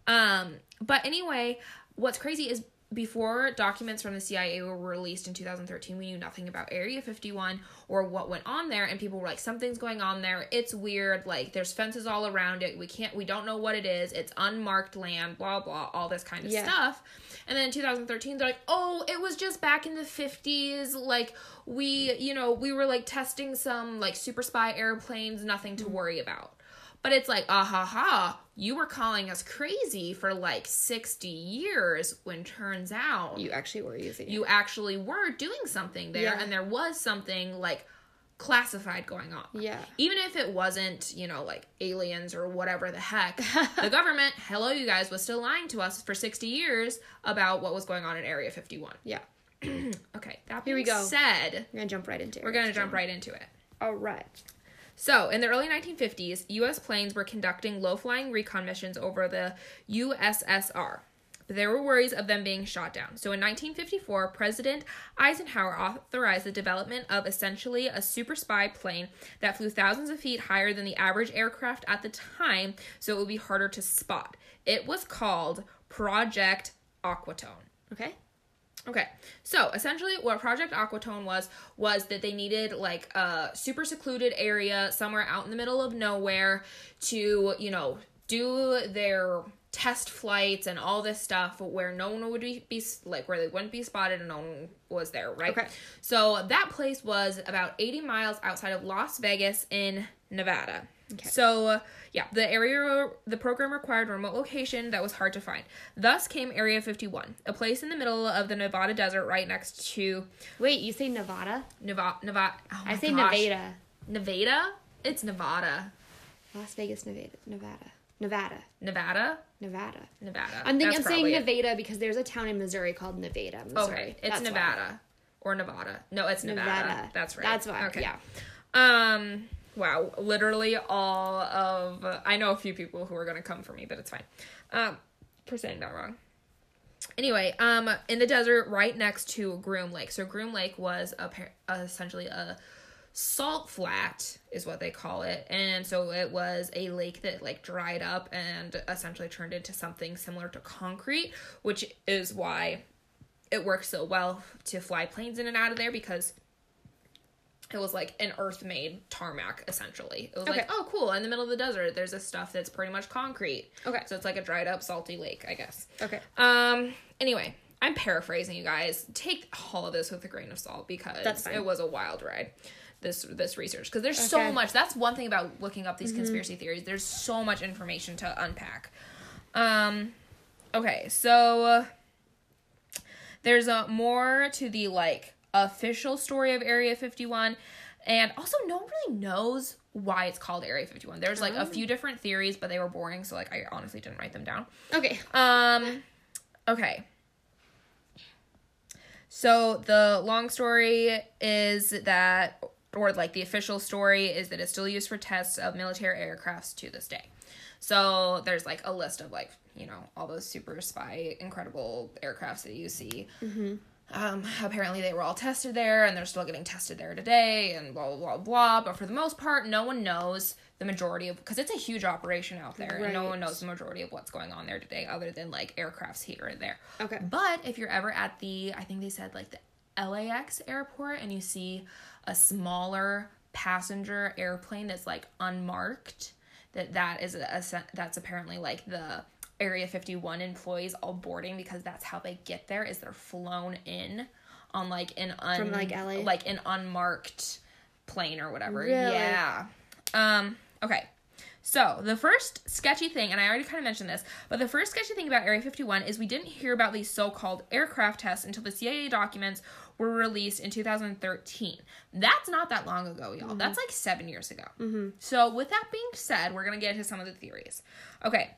Um. But anyway, what's crazy is before documents from the CIA were released in 2013, we knew nothing about Area 51 or what went on there, and people were like, something's going on there. It's weird. Like, there's fences all around it. We can't. We don't know what it is. It's unmarked land. Blah blah. All this kind of Yeah. stuff. And then in 2013, they're like, oh, it was just back in the 50s. Like, we, you know, we were like testing some like super spy airplanes, nothing to mm. worry about. But it's like, ah ha ha, you were calling us crazy for like 60 years when turns out You actually were using it. you actually were doing something there Yeah. and there was something like classified going on. Yeah. Even if it wasn't, you know, like aliens or whatever the heck, [LAUGHS] the government, hello, you guys, was still lying to us for 60 years about what was going on in Area 51. Yeah. [CLEARS THROAT] Okay, that Here we being go. said, We're gonna jump right into it. we're going to jump right into it. All right. So, in the early 1950s, U.S. planes were conducting low flying recon missions over the USSR. But there were worries of them being shot down. So, in 1954, President Eisenhower authorized the development of essentially a super spy plane that flew thousands of feet higher than the average aircraft at the time, so it would be harder to spot. It was called Project Aquatone. Okay. Okay, so essentially, what Project Aquatone was was that they needed like a super secluded area somewhere out in the middle of nowhere to, you know, do their test flights and all this stuff where no one would be, be like where they wouldn't be spotted and no one was there, right? Okay. So that place was about 80 miles outside of Las Vegas in Nevada. Okay. So, yeah, the area, the program required remote location that was hard to find. Thus came Area 51, a place in the middle of the Nevada desert right next to Wait, you say Nevada? Nevada. Nevada. Oh I say gosh. Nevada. Nevada? It's Nevada. Las Vegas, Nevada. Nevada. Nevada. Nevada? Nevada. Nevada. I'm thinking. I'm saying probably it. Nevada because there's a town in Missouri called Nevada. Missouri. Okay, it's That's why. Nevada. Or Nevada. No, it's Nevada. Nevada. That's right. That's why. Okay. Yeah. Um. Wow. Literally all of. I know a few people who are gonna come for me, but it's fine. Um, saying that wrong. Anyway, um, in the desert right next to Groom Lake. So Groom Lake was a par- essentially a salt flat is what they call it and so it was a lake that like dried up and essentially turned into something similar to concrete which is why it works so well to fly planes in and out of there because it was like an earth made tarmac essentially it was Okay. like oh cool in the middle of the desert there's this stuff that's pretty much concrete Okay. so it's like a dried up salty lake i guess Okay. um. Anyway, I'm paraphrasing you guys. Take all of this with a grain of salt because it was a wild ride. This this research because there's so Okay. Mm-hmm. much. That's one thing about looking up these conspiracy theories. There's so much information to unpack. Um. Okay, so uh, there's a more to the like official story of Area 51. And also, no one really knows why it's called Area 51. There's like a few different theories, but they were boring, so like I honestly didn't write them down. Okay. Um, okay. So the long story is that, or like the official story is that it's still used for tests of military aircrafts to this day. So there's like a list of like you know all those super spy incredible aircrafts that you see. Um, apparently they were all tested there and they're still getting tested there today and blah blah blah blah. But for the most part, no one knows the majority of because it's a huge operation out there and no one knows the majority of what's going on there today other than like aircrafts here and there. Okay. But if you're ever at the, I think they said like the LAX airport and you see a smaller passenger airplane that's like unmarked, that that is a, a that's apparently like the Area 51 employees all boarding because that's how they get there is they're flown in on like an un, From, like, LA? like an unmarked plane or whatever. Really? Yeah. Um okay. So, the first sketchy thing, and I already kind of mentioned this, but the first sketchy thing about Area 51 is we didn't hear about these so called aircraft tests until the CIA documents were released in 2013. That's not that long ago, y'all. That's like seven years ago. So, with that being said, we're going to get into some of the theories. Okay.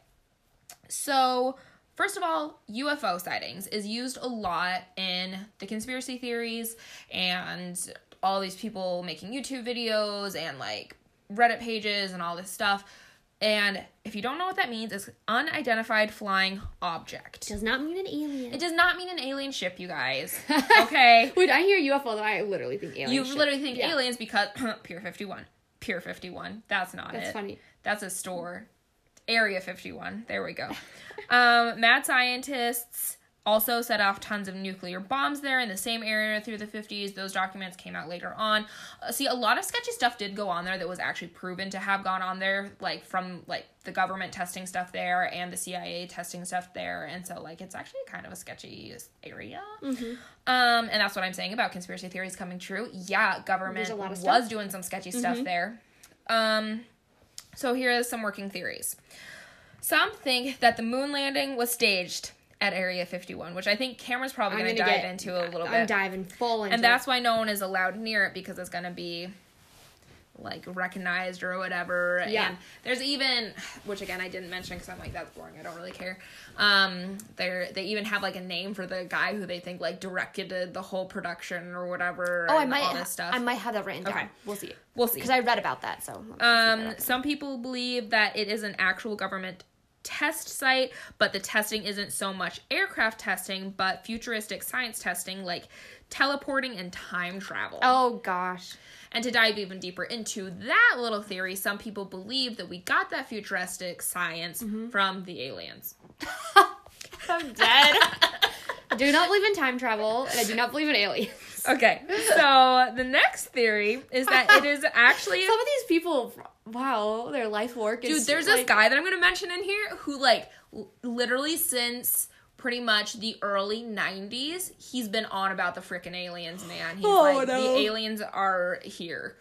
So, first of all, UFO sightings is used a lot in the conspiracy theories and all these people making YouTube videos and like Reddit pages and all this stuff. And if you don't know what that means, it's unidentified flying object. Does not mean an alien. It does not mean an alien ship, you guys. [LAUGHS] Okay. [LAUGHS] When I hear UFO, though, I literally think alien. you ship. literally think Yeah. aliens because [CLEARS THROAT] Pier 51. Pier 51. That's not That's it. That's funny. That's a store. Area 51. There we go. um, mad scientists also set off tons of nuclear bombs there in the same area through the 50s. Those documents came out later on. Uh, see, a lot of sketchy stuff did go on there that was actually proven to have gone on there, like from like the government testing stuff there and the CIA testing stuff there. And so, like, it's actually kind of a sketchy area. Mm-hmm. Um, and that's what I'm saying about conspiracy theories coming true. Yeah, government There's a lot of was stuff. Mm-hmm. doing some sketchy stuff there. Um, so here is some working theories. Some think that the moon landing was staged at Area 51, which I think Cameron's probably going to dive get- into a little bit. I'm diving full into and that's why no one is allowed near it because it's going to be like recognized or whatever. Yeah. And there's even, which again I didn't mention because I'm like that's boring. I don't really care. Um, they they even have like a name for the guy who they think like directed the whole production or whatever. Oh, I might. all this stuff. I might have that written down. Okay. We'll see. We'll see. Because I read about that. So. Um, some people believe that it is an actual government test site, but the testing isn't so much aircraft testing, but futuristic science testing like teleporting and time travel. Oh gosh. And to dive even deeper into that little theory, some people believe that we got that futuristic science Mm-hmm. from the aliens. [LAUGHS] I'm dead. I do not believe in time travel, and I do not believe in aliens. [LAUGHS] Okay, so the next theory is that it is [LAUGHS] actually Some of these people, wow, their life work is. Dude, there's this guy that I'm gonna mention in here who, like, l- literally since pretty much the early 90s, he's been on about the freaking aliens, man. He's Oh, like, no. the aliens are here.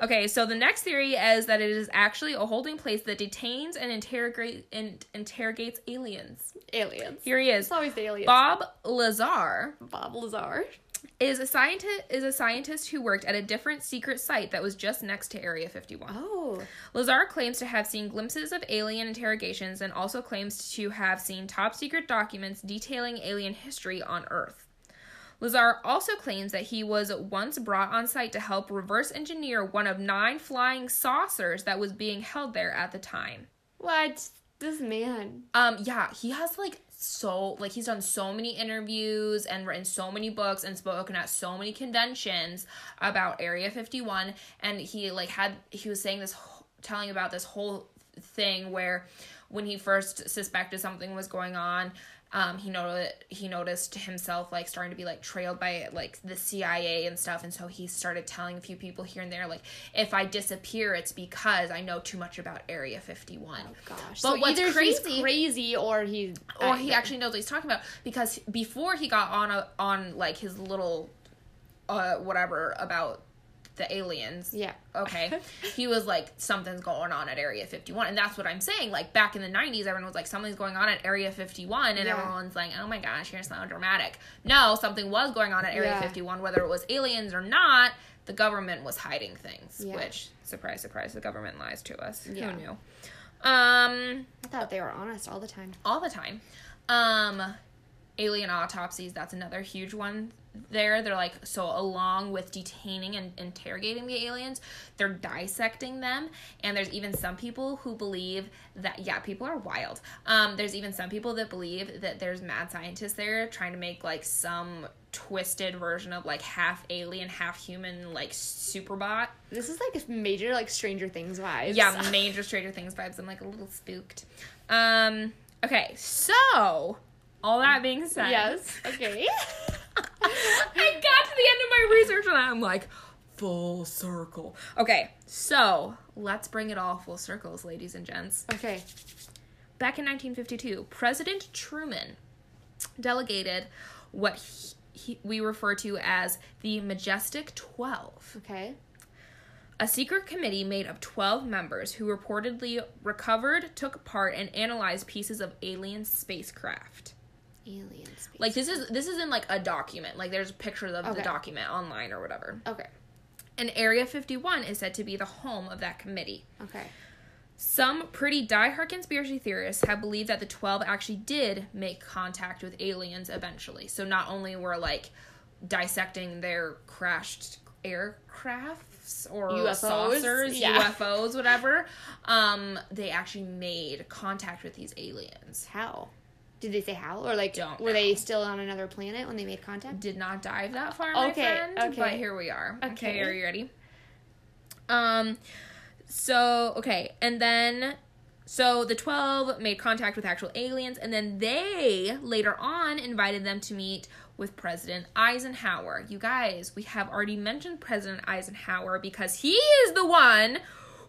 Okay, so the next theory is that it is actually a holding place that detains and interrogate and interrogates aliens. aliens. Here he is. It's always the aliens. Bob Lazar Bob Lazar. Is a scientist is a scientist who worked at a different secret site that was just next to Area 51. Oh. Lazar claims to have seen glimpses of alien interrogations and also claims to have seen top secret documents detailing alien history on Earth. Lazar also claims that he was once brought on site to help reverse engineer one of nine flying saucers that was being held there at the time. What? This man. Um, yeah, he has like so like he's done so many interviews and written so many books and spoken at so many conventions about Area 51 and he like had he was saying this telling about this whole thing where when he first suspected something was going on um he noticed he noticed himself like starting to be like trailed by like the CIA and stuff and so he started telling a few people here and there like if I disappear it's because I know too much about Area 51 Gosh. But so what's either crazy- he's crazy or he. or he actually knows what he's talking about because before he got on a, on like his little uh whatever about the aliens. Yeah. Okay. [LAUGHS] he was like, something's going on at Area 51. And that's what I'm saying. Like, back in the 90s, everyone was like, something's going on at Area 51. And Yeah. everyone's like, oh my gosh, you're so dramatic. No, something was going on at Area Yeah. 51, whether it was aliens or not. The government was hiding things, Yeah. which, surprise, surprise, the government lies to us. Yeah. Who knew? Um, I thought they were honest all the time. all the time. Um, alien autopsies, that's another huge one there. They're like, so along with detaining and interrogating the aliens, they're dissecting them. And there's even some people who believe that, yeah, people are wild. Um, there's even some people that believe that there's mad scientists there trying to make like some twisted version of like half alien, half human, like superbot. This is like major like Stranger Things vibes. Yeah, [LAUGHS] major Stranger Things vibes. I'm like a little spooked. Um, okay, so all that being said, yes. Okay. [LAUGHS] I got to the end of my research and I'm like, full circle. Okay, so let's bring it all full circles, ladies and gents. okay. Back in 1952, President Truman delegated what he, he, we refer to as the Majestic 12. Okay. A secret committee made of 12 members who reportedly recovered, took part, and analyzed pieces of alien spacecraft. Alien space. Like this is this is in like a document. Like there's pictures of Okay. the document online or whatever. Okay. And Area 51 is said to be the home of that committee. Okay. Some pretty diehard conspiracy theorists have believed that the 12 actually did make contact with aliens eventually. So not only were like dissecting their crashed aircrafts or UFOs? saucers, Yeah. UFOs, whatever, um, they actually made contact with these aliens. How? Did they say how? Or like Don't were they still on another planet when they made contact? Did not dive that far, my Okay, friend. okay. But here we are. Okay. Okay. are you ready? Um, so okay, and then so the twelve made contact with actual aliens, and then they later on invited them to meet with President Eisenhower. You guys, we have already mentioned President Eisenhower because he is the one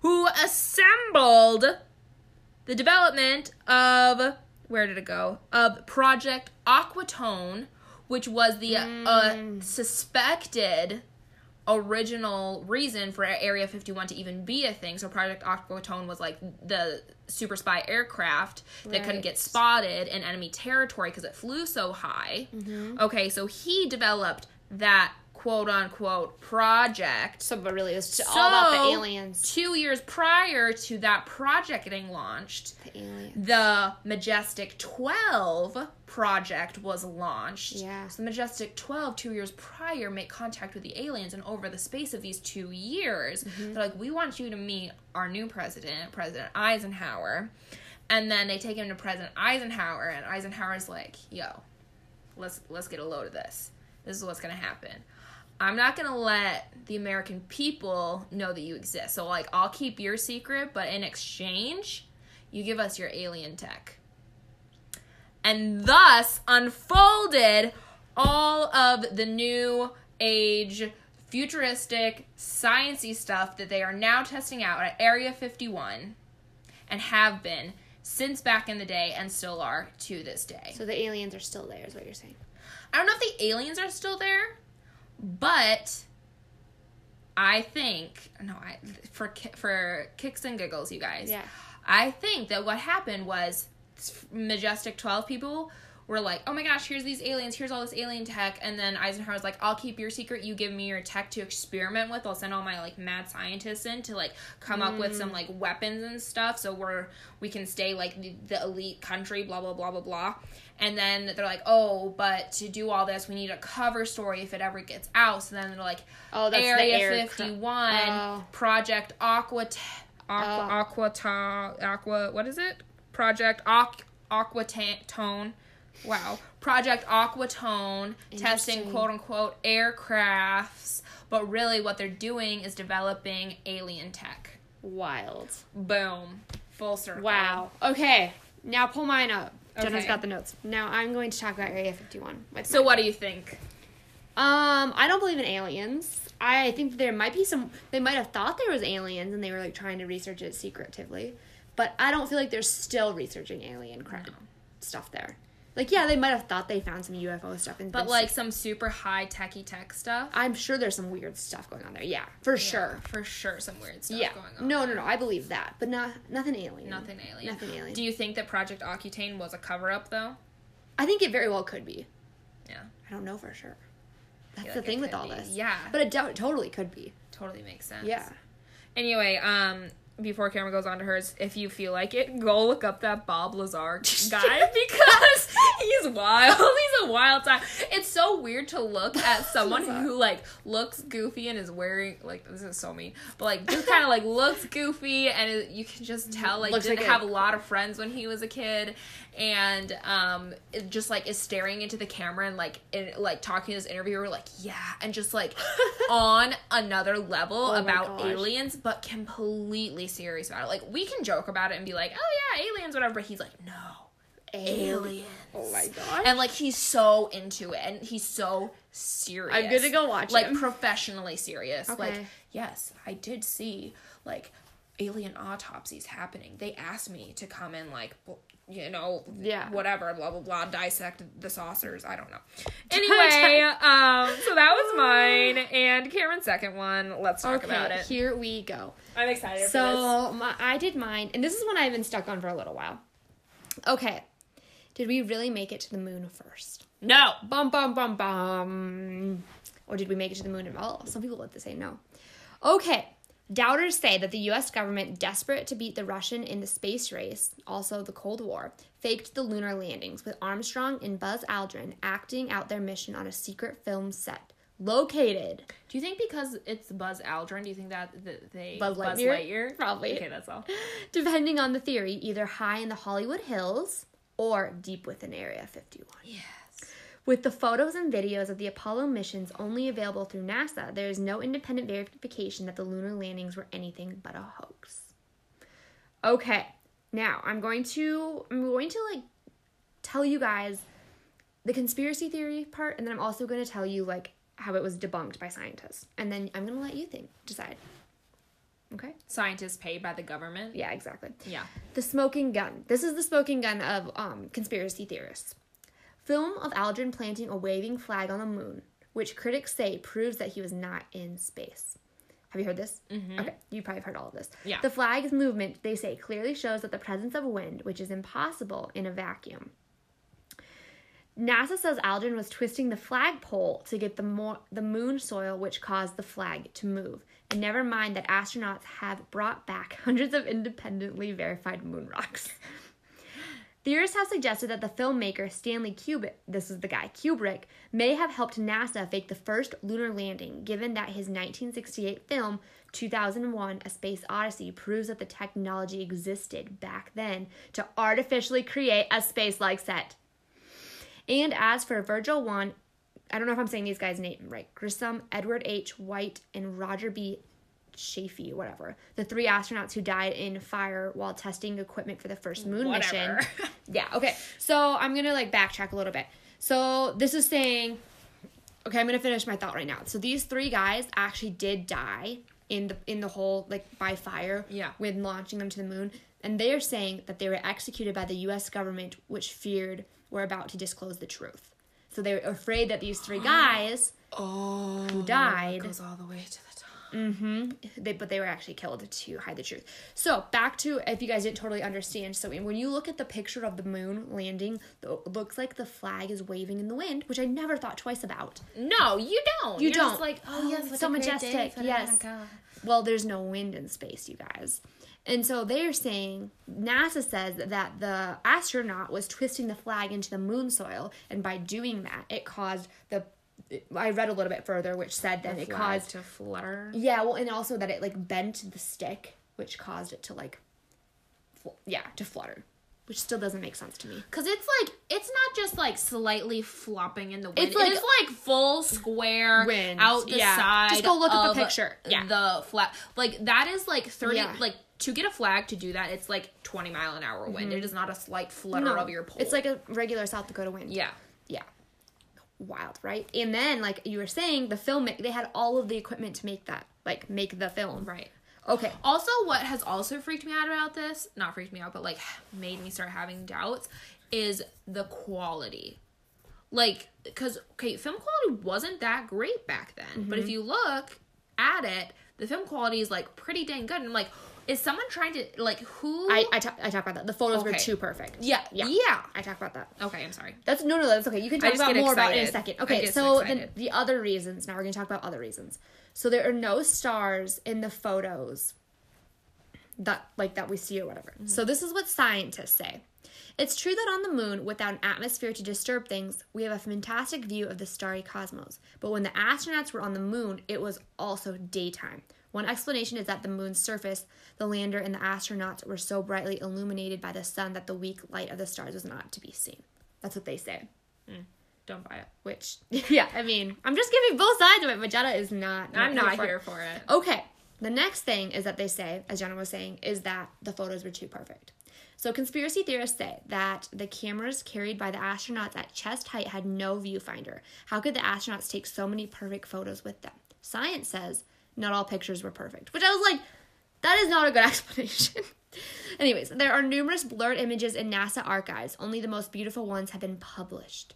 who assembled the development of where did it go? Of project aquatone which was the uh, suspected original reason for area 51 to even be a thing. So project aquatone was like the super spy aircraft that couldn't get spotted in enemy territory because it flew so high. Okay so he developed that quote unquote project So, but really, it's all about the aliens. Two years prior to that project getting launched, The aliens. the Majestic 12 project was launched. Yeah. So the Majestic 12, two years prior, make contact with the aliens, and over the space of these two years, Mm-hmm. they're like, we want you to meet our new president, President Eisenhower. And then they take him to President Eisenhower, and Eisenhower's like, yo, let's let's get a load of this. This is what's gonna happen. I'm not gonna let the American people know that you exist. So like I'll keep your secret, but in exchange, you give us your alien tech. And thus unfolded all of the new age futuristic sciencey stuff that they are now testing out at Area 51 and have been since back in the day and still are to this day. So the aliens are still there, is what you're saying. I don't know if the aliens are still there, but I think no, I for for kicks and giggles, you guys. Yeah. I think that what happened was Majestic 12 people were like, "Oh my gosh, here's these aliens, here's all this alien tech." And then Eisenhower was like, "I'll keep your secret. You give me your tech to experiment with. I'll send all my like mad scientists in to like come up with some mm. like weapons and stuff so we're we can stay like the, the elite country, blah blah blah blah blah." And then they're like, "Oh, but to do all this, we need a cover story if it ever gets out." So then they're like, Oh, that's the Area air cra- 51, Oh. Project Aqua, Aqua, oh. Aqua, Aqua, what is it? Project Aqu, Aquatone. Wow. Project Aquatone, testing quote unquote aircrafts, but really what they're doing is developing alien tech. Wild. Boom. Full circle. Wow. Okay. Now pull mine up. Jenna's Okay. got the notes. Now I'm going to talk about Area 51. So mine. what do you think? Um, I don't believe in aliens. I think there might be some. They might have thought there was aliens, and they were like trying to research it secretively. But I don't feel like they're still researching alien crap stuff there. Like, yeah, they might have thought they found some UFO stuff, and But like some super high techy tech stuff. I'm sure there's some weird stuff going on there. Yeah, for sure. For sure some weird stuff Yeah. going on. No, no, no. I believe that, but not nothing alien. Nothing alien. Nothing alien. Do you think that Project Aquatone was a cover up though? I think it very well could be. Yeah. I don't know for sure. That's feel the thing with all be. this. Yeah. But it do- totally could be. Totally makes sense. Yeah. Anyway, um, before Cameron goes on to hers, if you feel like it, go look up that Bob Lazar [LAUGHS] guy [LAUGHS] because he's wild. [LAUGHS] He's a wild time. It's so weird to look at someone who like looks goofy and is wearing like this is so mean, but like just kind of like looks goofy and it, you can just tell like Looks didn't like a- have a lot of friends when he was a kid, and um, it just like is staring into the camera and like in, like talking to this interviewer like yeah, and just like on another level Oh my about gosh. aliens, but completely serious about it. Like we can joke about it and be like, "Oh yeah, aliens, whatever," but he's like, "No, aliens." Oh my gosh. And like he's so into it, and he's so serious. I'm gonna go watch like him. professionally serious. Like yes, I did see like alien autopsies happening. They asked me to come and like you know Yeah. whatever blah blah blah dissect the saucers. I don't know. [LAUGHS] Anyway, um, so that was mine [LAUGHS] and Cameron's second one. Let's talk okay, about it. here we go. I'm excited for this. So my, I did mine, and this is one I've been stuck on for a little while. Okay, did we really make it to the moon first? No. Bum bum bum bum. Or did we make it to the moon? at all? some people like to say no. Okay. Doubters say that the US government, desperate to beat the Russian in the space race, also the Cold War, faked the lunar landings with Armstrong and Buzz Aldrin acting out their mission on a secret film set located Do you think because it's Buzz Aldrin, do you think that they Buzz Lightyear? Probably. Okay, that's all. depending on the theory, either high in the Hollywood Hills or deep within Area 51. Yes. With the photos and videos of the Apollo missions only available through NASA, there is no independent verification that the lunar landings were anything but a hoax. Okay, now I'm going to I'm going to like tell you guys the conspiracy theory part, and then I'm also going to tell you like how it was debunked by scientists, and then I'm going to let you think, decide. Okay. Scientists paid by the government. Yeah, exactly. Yeah. The smoking gun. This is the smoking gun of um, conspiracy theorists. Film of Aldrin planting a waving flag on the moon, which critics say proves that he was not in space. Have you heard this? Mm-hmm. Okay, you probably have heard all of this. Yeah. The flag's movement, they say, clearly shows that the presence of wind, which is impossible in a vacuum. NASA says Aldrin was twisting the flagpole to get the more the moon soil, which caused the flag to move. And never mind that astronauts have brought back [LAUGHS] hundreds of independently verified moon rocks. Theorists have suggested that the filmmaker Stanley Kubrick, this is the guy, Kubrick, may have helped NASA fake the first lunar landing, given that his 1968 film, 2001 A Space Odyssey, proves that the technology existed back then to artificially create a space like set. And as for Virgil 1, I don't know if I'm saying these guys' name right. Grissom, Edward H. White, and Roger B. Chaffee, whatever. The three astronauts who died in fire while testing equipment for the first moon mission. [LAUGHS] Yeah, okay. So I'm gonna like backtrack a little bit. So this is saying okay, I'm gonna finish my thought right now. So these three guys actually did die in the in the whole like by fire Yeah. when launching them to the moon. And they are saying that they were executed by the US government, which feared were about to disclose the truth. So they were afraid that these three [GASPS] guys Oh. who died Goes all the way to. Mm-hmm. They, but they were actually killed to hide the truth. So back to if you guys didn't totally understand. So when you look at the picture of the moon landing, it looks like the flag is waving in the wind, which I never thought twice about. No, you don't. You You're don't. Just like, oh [GASPS] yes, so a great day majestic, yes. Well, there's no wind in space, you guys. And so they're saying NASA says that the astronaut was twisting the flag into the moon soil, and by doing that, it caused the. I read a little bit further, which said that The it caused to flutter. Yeah, well, and also that it like bent the stick, which caused it to like, fl- yeah, to flutter, which still doesn't make sense to me. Cause it's like it's not just like slightly flopping in the wind. It's like- it is like full square Wind, out the yeah. side. Just go look at the picture. Yeah. the flag. Like that is like thirty. Yeah. Like to get a flag to do that, it's like twenty mile an hour wind. It is not a slight flutter Mm-hmm. No, of your pole. it's like a regular South Dakota wind. yeah. Wild, right? And then, like you were saying, the film they had all of the equipment to make that, like make the film. Right. Okay. Also, what has also freaked me out about this, not freaked me out, but like made me start having doubts, is the quality. Like, because, okay, film quality wasn't that great back then. But Mm-hmm. if you look at it, the film quality is like pretty dang good. And I'm like, is someone trying to, like, who? I I talk, I talk about that. The photos were Okay. too perfect. yeah, Yeah. yeah. I talk about that. Okay, I'm sorry. That's no, no, that's okay. You can talk just about get more about it in a excited. second. I Okay, get so so then excited. the other reasons. Now we're gonna talk about other reasons. So there are no stars in the photos that like that we see or whatever. Mm-hmm. So this is what scientists say. It's true that on the moon, without an atmosphere to disturb things, we have a fantastic view of the starry cosmos. But when the astronauts were on the moon, it was also daytime. One explanation is that the moon's surface, the lander and the astronauts were so brightly illuminated by the sun that the weak light of the stars was not to be seen. That's what they say. Mm. Don't buy it. Which, [LAUGHS] yeah, I mean, I'm just giving both sides of it, but Jenna is not. I'm not for it. here for it. Okay. The next thing is that they say, as Jenna was saying, is that the photos were too perfect. So conspiracy theorists say that the cameras carried by the astronauts at chest height had no viewfinder. How could the astronauts take so many perfect photos with them? Science says not all pictures were perfect, which I was like, that is not a good [LAUGHS] explanation. Anyways, there are numerous blurred images in NASA archives. Only the most beautiful ones have been published.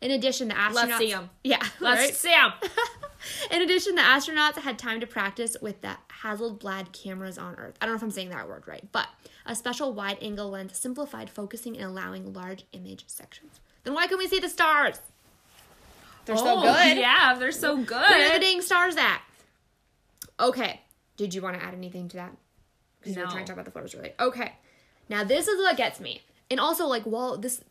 In addition, the astronauts. Let's see 'em. Yeah, Let's right? see 'em. [LAUGHS] In addition, the astronauts had time to practice with the Hasselblad cameras on Earth. I don't know if I'm saying that word right, but a special wide angle lens simplified focusing and allowing large image sections. Then why can we see the stars? They're so Oh, good. Yeah, they're so good. Where are the dang stars at? Okay. Did you want to add anything to that? Because you were trying to talk about the photos really. Okay. Now this is what gets me. And also like while this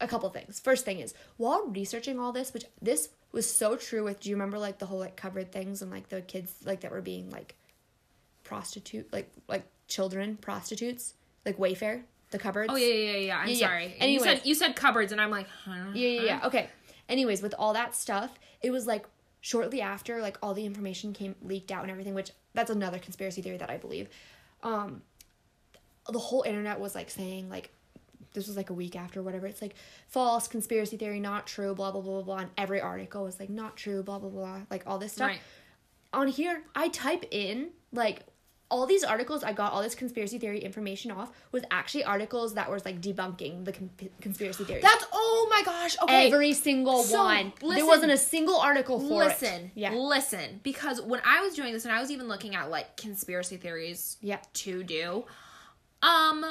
a couple things. First thing is while researching all this, which this was so true with do you remember like the whole like covered things and like the kids like that were being like prostitute like like children prostitutes like Wayfair the cupboards Oh yeah, yeah, yeah. yeah. I'm Yeah, yeah. sorry. you said you said cupboards, and I'm like, huh? yeah, yeah, yeah. Okay. Anyways, with all that stuff, it was like shortly after, like all the information came leaked out and everything, which that's another conspiracy theory that I believe. Um, the whole internet was like saying like this was like a week after whatever. It's like false conspiracy theory, not true, blah blah blah blah blah. And every article was like not true, blah blah blah, like all this stuff. Right. On here, I type in like all these articles I got all this conspiracy theory information off was actually articles that was like debunking the con- conspiracy theory. That's oh my gosh. Okay. Every single So, one. there wasn't a single article for listen, it. Yeah. listen, because when I was doing this, and I was even looking at like conspiracy theories Yeah. to do, um,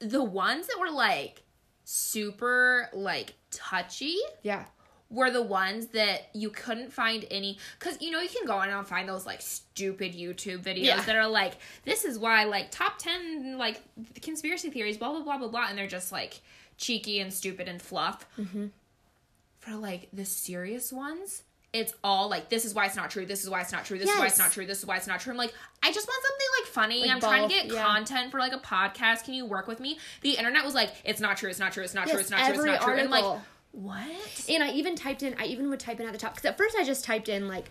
the ones that were like super like touchy Yeah. Were the ones that you couldn't find any because you know you can go on and find those like stupid youtube videos Yeah. that are like this is why like top 10 like conspiracy theories blah blah blah blah blah and they're just like cheeky and stupid and fluff Mm-hmm. for like the serious ones it's all like this is why it's not true this is why it's not true this is why it's not true this is why it's not true i'm like i just want something like funny Like i'm trying to get yeah. content for like a podcast can you work with me the internet was like it's not true it's not true it's not true it's not true it's not true and like. What And I even typed in I even would type in at the top because at first I just typed in like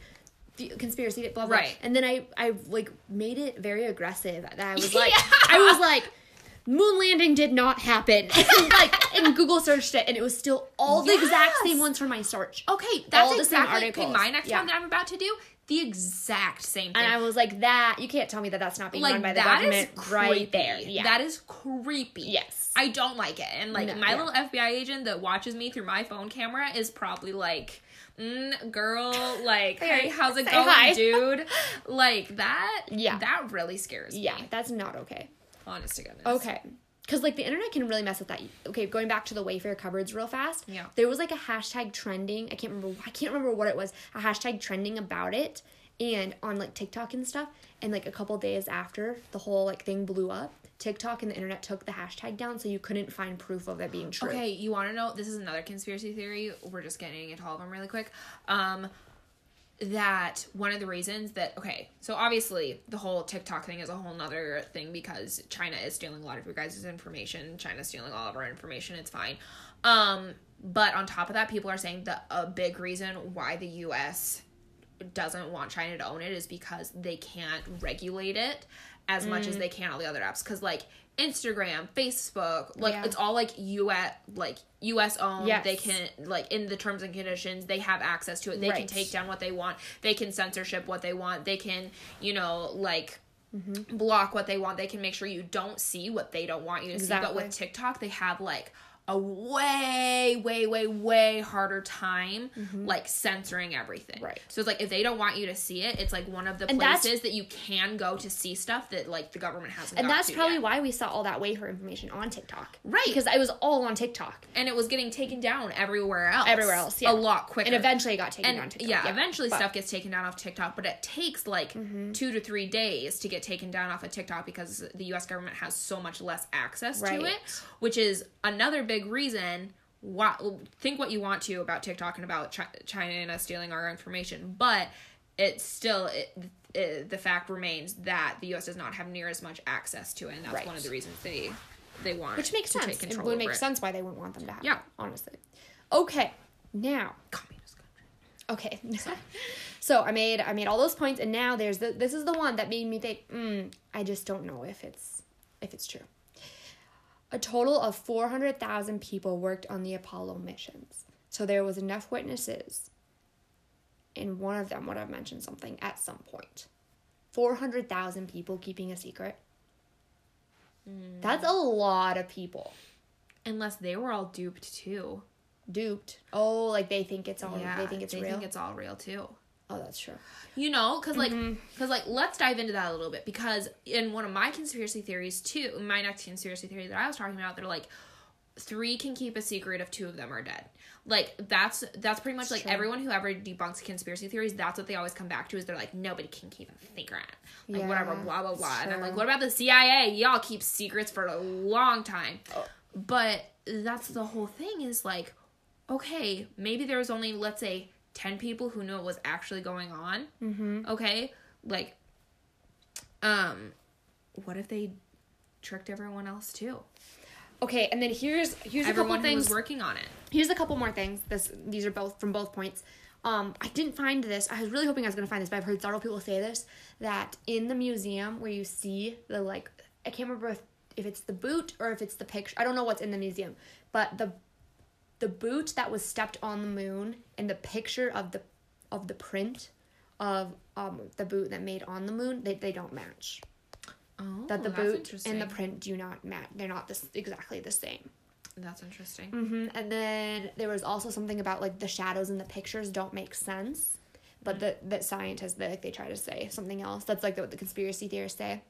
the conspiracy blah blah Right. and then I I like made it very aggressive that I was [LAUGHS] like Yeah. I was like moon landing did not happen [LAUGHS] like and Google searched it and it was still all the exact same ones from my search Okay, that's All the same exactly okay, my next Yeah. one that I'm about to do. The exact same thing. and I was like that you can't tell me that that's not being like run by the that is government right there yeah That is creepy. Yes. I don't like it. And like No, my yeah. little FBI agent that watches me through my phone camera is probably like, mm, "Girl, [LAUGHS] like, Hey, hey, how's it going, hi." [LAUGHS] dude?" Like that. Yeah. that really scares yeah me. Yeah, that's not okay Honest to goodness. Okay. Because, like, the internet can really mess with that. Okay, going back to the Wayfair cupboards real fast. Yeah. There was, like, a hashtag trending. I can't remember. I can't remember what it was. A hashtag trending about it. And on, like, TikTok and stuff. And, like, a couple days after the whole, like, thing blew up, TikTok and the internet took the hashtag down so you couldn't find proof of it being true. Okay, you want to know? This is another conspiracy theory. We're just getting into all of them really quick. Um, that one of the reasons that okay, so obviously the whole TikTok thing is a whole nother thing because China is stealing a lot of your guys' information. China's stealing all of our information. It's fine. Um, but on top of that, people are saying that a big reason why the U.S. doesn't want China to own it is because they can't regulate it as much as they can all the other apps. Because like Instagram, Facebook, like Yeah. it's all like US like US owned. Yes. They can like in the terms and conditions they have access to it. They can take down what they want. They can censorship what they want. They can, you know, like Mm-hmm. block what they want. They can make sure you don't see what they don't want you to see. But with TikTok, they have like a way, way, way, way harder time like censoring everything. Mm-hmm. Right. So it's like if they don't want you to see it, it's like one of the And places that you can go to see stuff that like the government hasn't. And that's probably yet. why we saw all that Wayfair information on TikTok. Right. Because it was all on TikTok. and it was getting taken down everywhere else. Everywhere else, yeah. a lot quicker. And eventually it got taken and down TikTok. yeah, eventually But- Mm-hmm. stuff gets taken down off TikTok, but it takes like two to three days to get taken down off of TikTok because the U.S. government has so much less access Right. to it, which is another big reason. Why, think what you want to about TikTok and about Chi- China and us stealing our information, but it's still it, it, the fact remains that the U.S. does not have near as much access to it, and that's Right. one of the reasons they they want Which makes to sense. Take It would make it. sense why they wouldn't want them to have Yeah. it, honestly. Okay. Now, Communist country. Okay. [LAUGHS] so I made I made all those points and now there's the this is the one that made me think, mm, I just don't know if it's if it's true. A total of 400,000 people worked on the Apollo missions. So there was enough witnesses and one of them would have mentioned something at some point. 400,000 people keeping a secret. Mm. That's a lot of people Unless they were all duped too. duped. Oh, like they think it's all yeah, they think it's they real. think it's all real too. Oh, that's true. You know, because like, Mm-hmm. because like, let's dive into that a little bit. Because in one of my conspiracy theories too, my next conspiracy theory that I was talking about, they're like, three can keep a secret if two of them are dead. Like that's that's pretty much like True. everyone who ever debunks conspiracy theories. That's what they always come back to is they're like nobody can keep a secret, like whatever, Yeah, blah blah blah. And I'm like, what about the CIA? Y'all keep secrets for a long time. Oh. But that's the whole thing is like, okay, maybe there was only let's say ten people who knew what was actually going on. Mm-hmm. Okay, like, um, what if they tricked everyone else too? Okay, and then here's here's a couple things. was working on it. Here's a couple more things. This these are both from both points. Um, I didn't find this. I was really hoping I was gonna find this, but I've heard several people say this that in the museum where you see the like I can't remember if, if it's the boot or if it's the picture. I don't know what's in the museum, but the the boot that was stepped on the moon and the picture of the of the print of um the boot that made on the moon they, they don't match. Oh, That the boot and the print do not match. They're not this exactly the same. That's interesting. hmm And then there was also something about like the shadows in the pictures don't make sense, but the that scientists they, like they try to say something else. That's like what the conspiracy theorists say.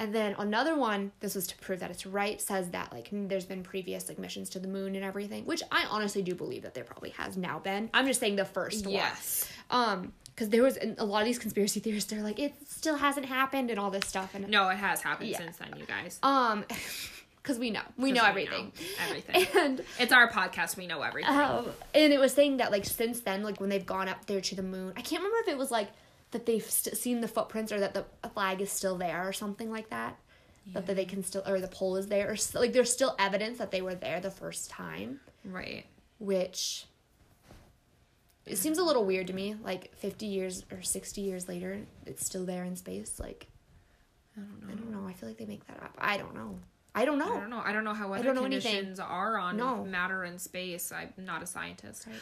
And then another one, this was to prove that it's right, says that like mm, there's been previous like missions to the moon and everything, which I honestly do believe that there probably has now been. I'm just saying the first Yes. one. Um, because there was a lot of these conspiracy theorists, they're like it still hasn't happened and all this stuff, and No, it has happened Yeah. since then, you guys. um, [LAUGHS] because we know we know everything, everything. [LAUGHS] and it's our podcast. We know everything. Um, and it was saying that like since then, like when they've gone up there to the moon, I can't remember if it was like that they've st- seen the footprints or that the flag is still there or something like that. That, that they can still or the pole is there or st- like there's still evidence that they were there the first time, right. which it seems a little weird to me. Like 50 years or 60 years later, it's still there in space. Like I don't know. I don't know. I feel like they make that up. I don't know. I don't know. I don't know. I don't know how weather know anything. conditions are on No. matter in space. I'm not a scientist. Right.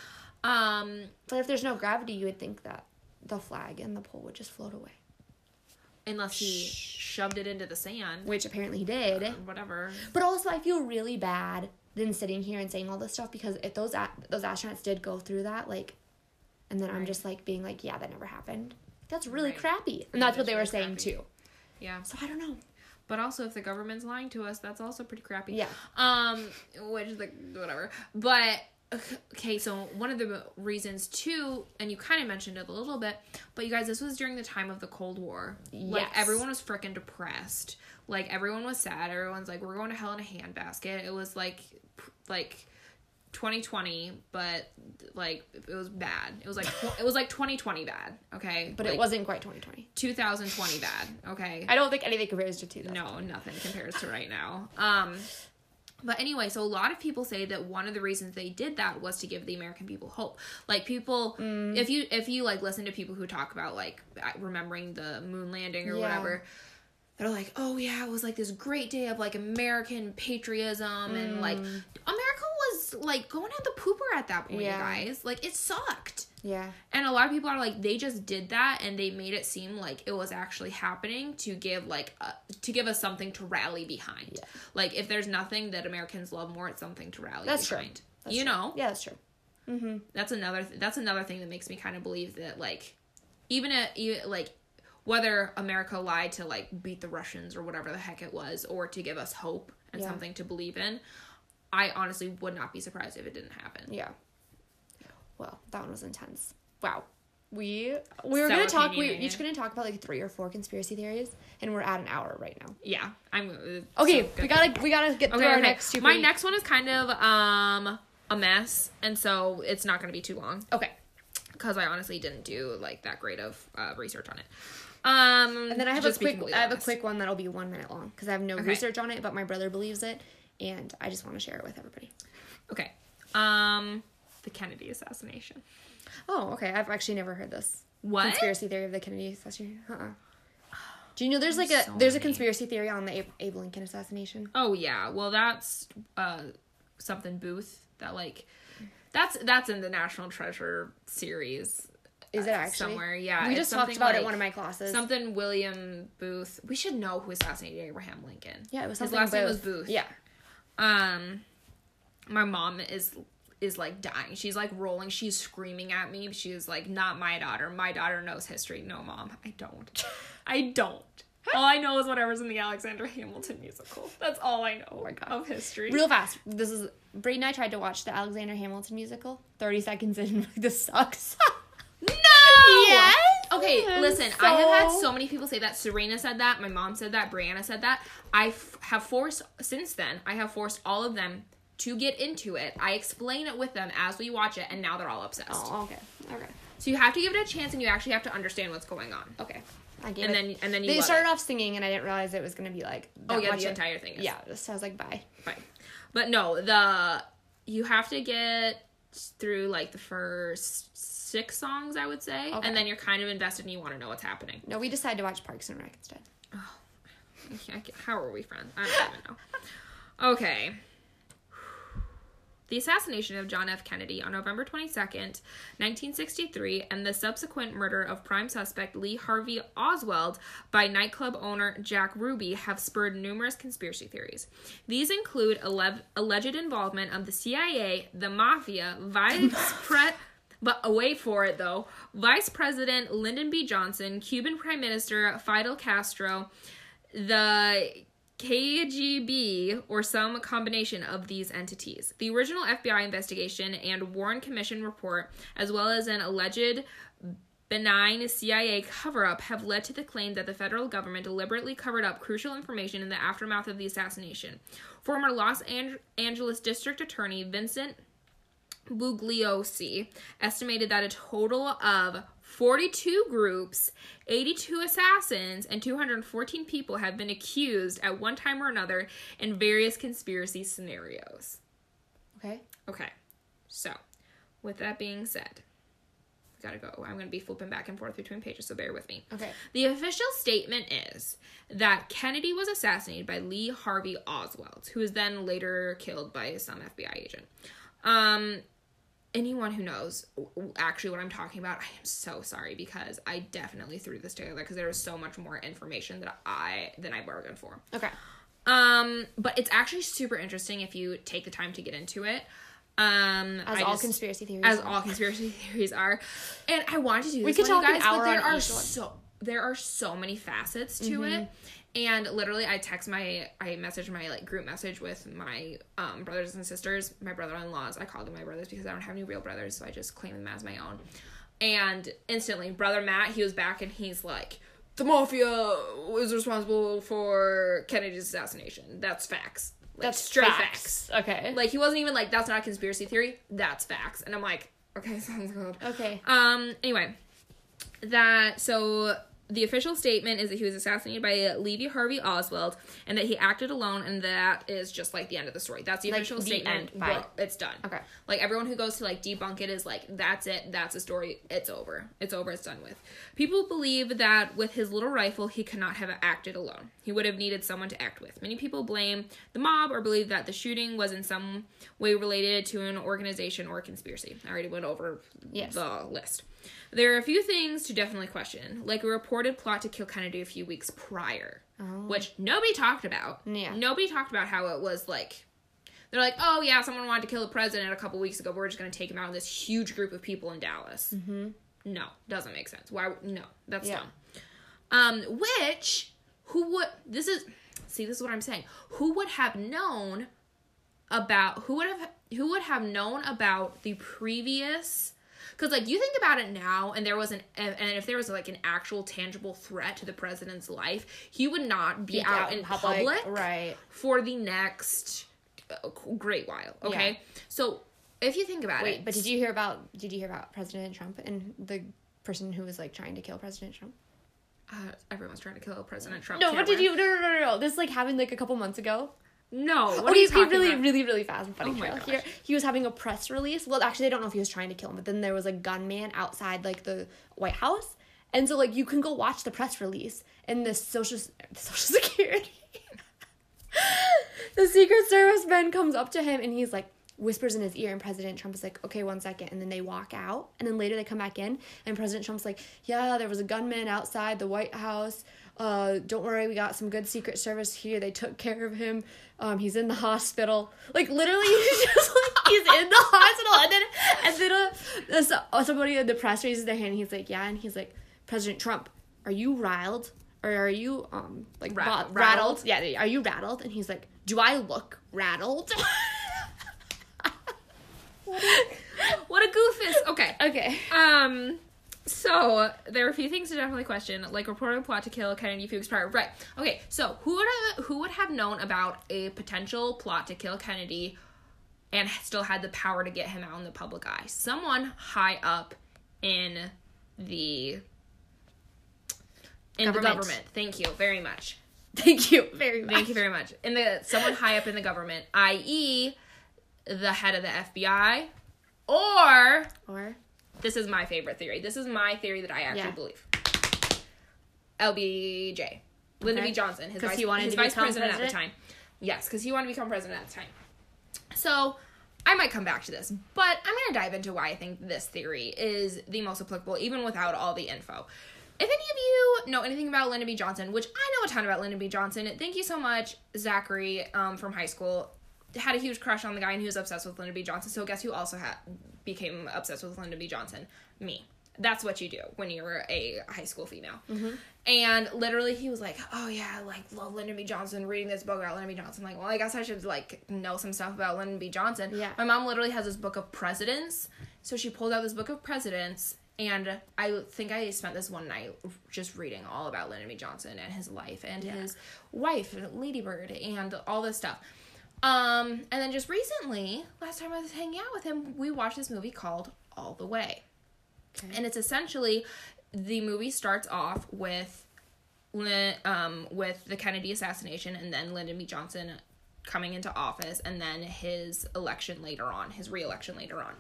Um, But if there's no gravity, you would think that the flag and the pole would just float away. unless he Shh. shoved it into the sand. Which apparently he did. Whatever. But also, I feel really bad than sitting here and saying all this stuff because if those a- those astronauts did go through that, like, and then I'm just like being like, yeah, that never happened. That's really Right. crappy, and That that's what they were really saying crappy. too. Yeah. So I don't know. But also, if the government's lying to us, that's also pretty crappy. Yeah. Um, which is like whatever. But okay, so one of the reasons too, and you kind of mentioned it a little bit, but you guys, this was during the time of the Cold War. Like everyone was freaking depressed. Like everyone was sad. Everyone's like, we're going to hell in a handbasket. It was like, like. 2020 but like it was bad it was like tw- it was like 2020 bad okay But Like, it wasn't quite 2020. 2020 bad okay I don't think anything compares to 2000. no, nothing compares to right now. Um, but anyway, so a lot of people say that one of the reasons they did that was to give the American people hope. Like people, Mm. if you if you like listen to people who talk about like remembering the moon landing or Yeah. whatever, they're like, oh yeah, it was like this great day of like American patriotism and like Mm. America was like going at the pooper at that point, Yeah. guys. Like it sucked. Yeah. And a lot of people are like they just did that and they made it seem like it was actually happening to give like a, to give us something to rally behind. Yeah. Like if there's nothing that Americans love more, it's something to rally That's true. That's you true. know, Yeah, that's true. Mm-hmm. that's another th- that's another thing that makes me kind of believe that like even a, like whether America lied to like beat the Russians or whatever the heck it was or to give us hope and Yeah. something to believe in, I honestly would not be surprised if it didn't happen. Yeah. Well, that one was intense. Wow. We we were So gonna talk. We each gonna talk about like three or four conspiracy theories, and we're at an hour right now. Yeah, I'm uh, Okay, so we gotta we gotta get through Okay, our next two. My pretty- next one is kind of um a mess, and so it's not going to be too long Okay, because I honestly didn't do like that great of uh, research on it. Um, and then I have a just to be quick. I have a quick one that'll be one minute long because I have no Okay. research on it, but my brother believes it, and I just want to share it with everybody. Okay, um, the Kennedy assassination. Oh, okay. I've actually never heard this What? conspiracy theory of the Kennedy assassination. Uh-uh. Do you know there's like a So there's a conspiracy theory on the Abe, Abe Lincoln assassination? Oh yeah, well that's uh something Booth that like that's that's in the National Treasure series. Is it uh, actually somewhere? Yeah, we just talked about it like- in one of my classes. Something William Booth. We should know who assassinated Abraham Lincoln. yeah, it was His last name was Booth. Yeah. Um, my mom is is like dying. She's like rolling. She's screaming at me. She's like, "Not my daughter. My daughter knows history." No, mom, I don't. [LAUGHS] I don't. All I know is whatever's in the Alexander Hamilton musical. That's all I know Oh my God. of history. Real fast. This is Brady and I tried to watch the Alexander Hamilton musical. Thirty seconds in, [LAUGHS] this sucks. No. Yes! Okay, listen. I have had so- so many people say that. Serena said that. My mom said that. Brianna said that. I f- have forced since then. I have forced all of them to get into it. I explain it with them as we watch it, and now they're all obsessed. oh, okay. Okay. So you have to give it a chance, and you actually have to understand what's going on. Okay. I gave And it. then and then you they started it. off singing, and I didn't realize it was gonna be like. Oh yeah, the entire thing. Is Yeah. So I was like, bye. bye, But no, the you have to get through like the first six songs, I would say, Okay. and then you're kind of invested and you want to know what's happening. No, we decided to watch Parks and Rec instead. Oh, I can't- How are we friends? I don't even know. Okay. The assassination of John F. Kennedy on November 22nd, 1963, and the subsequent murder of prime suspect Lee Harvey Oswald by nightclub owner Jack Ruby have spurred numerous conspiracy theories. These include alle- alleged involvement of the CIA, the mafia, vice [LAUGHS] pre- but away for it though, Vice President Lyndon B. Johnson, Cuban Prime Minister Fidel Castro, the KGB, or some combination of these entities. The original FBI investigation and Warren Commission report, as well as an alleged benign CIA cover up, have led to the claim that the federal government deliberately covered up crucial information in the aftermath of the assassination. Former Los Ang- Angeles District Attorney Vincent Bugliosi estimated that a total of 42 groups, 82 assassins, and 214 people have been accused at one time or another in various conspiracy scenarios. Okay. Okay, so with that being said, we gotta go. I'm gonna be flipping back and forth between pages, so bear with me. Okay. The official statement is that Kennedy was assassinated by Lee Harvey Oswald, who was then later killed by some FBI agent. Um, anyone who knows actually what I'm talking about, I am so sorry because I definitely threw this together because there was so much more information that I than I bargained for. Okay. Um, but it's actually super interesting if you take the time to get into it. Um, As I all just- conspiracy theories. as are. all conspiracy [LAUGHS] theories are. And I wanted to do We could talk an guys, hour but there are so there are so many facets to Mm-hmm. it. And literally I text my I message my like group message with my um brothers and sisters, my brother-in-laws. I call them my brothers because I don't have any real brothers, so I just claim them as my own. And instantly, brother Matt, he was back and he's like, "The mafia was responsible for Kennedy's assassination. That's facts. Like, That's straight facts. Okay. like he wasn't even like that's not a conspiracy theory. That's facts. And I'm like, okay, [LAUGHS] sounds good. okay. Um. Anyway, that so the official statement is that he was assassinated by Levy Harvey Oswald and that he acted alone, and that is just like the end of the story. That's the Like, official the statement. end. Well, it's done. Okay. Like everyone who goes to like debunk it is like, that's it. That's a story. It's over. It's over. It's done with. People believe that with his little rifle, he could not have acted alone. He would have needed someone to act with. Many people blame the mob or believe that the shooting was in some way related to an organization or a conspiracy. I already went over Yes. the list. There are a few things to definitely question, like a reported plot to kill Kennedy a few weeks prior, which nobody talked about. Yeah. Nobody talked about how it was like. They're like, oh yeah, someone wanted to kill the president a couple weeks ago. We're just going to take him out in this huge group of people in Dallas. Mm-hmm. No, doesn't make sense. Why? No, that's Yeah. dumb. Um, which who would this is? See, this is what I'm saying. Who would have known about who would have who would have known about the previous because like you think about it now and there was an and if there was like an actual tangible threat to the president's life he would not be Speak out, in public, Right. for the next uh, great while okay Yeah. so if you think about Wait, it but did you hear about did you hear about President Trump and the person who was like trying to kill President Trump? uh, everyone's trying to kill president trump No, but did you? No, no, no, no, no. This like happened like a couple months ago. No what are okay, you talking really, about? really, really fast and funny Oh trail here. He was having a press release. Well, actually, I don't know if he was trying to kill him, but then there was a gunman outside like the White House, and so like you can go watch the press release and the social the [LAUGHS] social security. the Secret Service man comes up to him and he's like whispers in his ear and President Trump is like, okay, one second. And then they walk out and then later they come back in and President Trump's like, yeah, there was a gunman outside the White House. Uh, don't worry, we got some good Secret Service here. They took care of him. Um, he's in the hospital. Like literally, [LAUGHS] he's just like he's in the hospital. And then and then uh, so- uh, somebody in the press raises their hand. And he's like, yeah, and he's like, President Trump, are you riled or are you um like Ra- rattled? rattled? Yeah, are you rattled? And he's like, do I look rattled? [LAUGHS] what a goofus okay okay. Um, so there are a few things to definitely question, like reported plot to kill Kennedy weeks prior. Right. Okay. So who would have who would have known about a potential plot to kill Kennedy, and still had the power to get him out in the public eye? Someone high up in the in the Government. government. Thank you very much. [LAUGHS] Thank you very much. Thank you very much. In the someone high up in the government, i.e., the head of the FBI, or Or this is my favorite theory. This is my theory that I actually Yeah. believe. LBJ, Lyndon Okay. B. Johnson, his vice, he wanted his to vice become president, at the time. Yes, because he wanted to become president at the time. So I might come back to this, but I'm going to dive into why I think this theory is the most applicable, even without all the info. If any of you know anything about Lyndon B. Johnson, which I know a ton about Lyndon B. Johnson, thank you so much, Zachary um, from high school. Had a huge crush on the guy and he was obsessed with Lyndon B. Johnson. So guess who also had became obsessed with Lyndon B. Johnson? Me. That's what you do when you're a high school female. Mm-hmm. And literally, he was like, "Oh yeah, I like love Lyndon B. Johnson." Reading this book about Lyndon B. Johnson, like, well, I guess I should like know some stuff about Lyndon B. Johnson. Yeah. My mom literally has this book of presidents, so she pulled out this book of presidents, and I think I spent this one night just reading all about Lyndon B. Johnson and his life and Yeah. his wife, Lady Bird, and all this stuff. Um, and then just recently, last time I was hanging out with him, we watched this movie called All the Way. And it's essentially the movie starts off with um with the Kennedy assassination and then Lyndon B. Johnson coming into office and then his election later on, his re-election later on.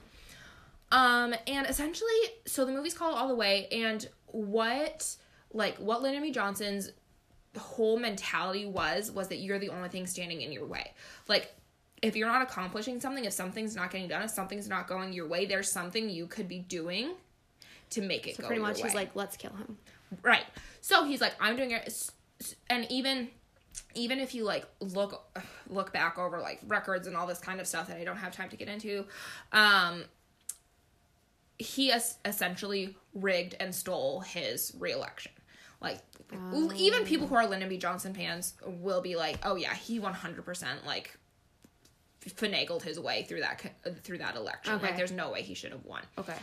Um and essentially so the movie's called All the Way and what like what Lyndon B. Johnson's whole mentality was was that you're the only thing standing in your way. Like if you're not accomplishing something, if something's not getting done, if something's not going your way, there's something you could be doing to make it so go pretty much he's like, let's kill him. right. So he's like, I'm doing it, and even even if you like look look back over like records and all this kind of stuff that I don't have time to get into, um, he es- essentially rigged and stole his reelection. Like even people who are Lyndon B. Johnson fans will be like, "Oh yeah, he 100% like finagled his way through that through that election. Okay. Like there's no way he should have won." Okay.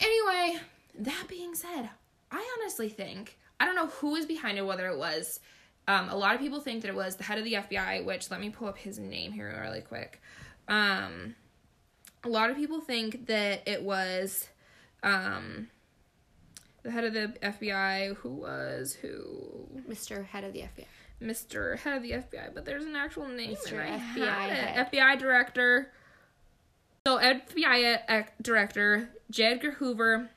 Anyway, that being said, I honestly think I don't know who is behind it, whether it was um, a lot of people think that it was the head of the FBI, which let me pull up his name here really quick. Um, a lot of people think that it was um, the head of the FBI, who was who, Mr. Head of the FBI. Mr. Head of the FBI, but there's an actual name. Mr. FBI. FBI director. So FBI director J. Edgar Hoover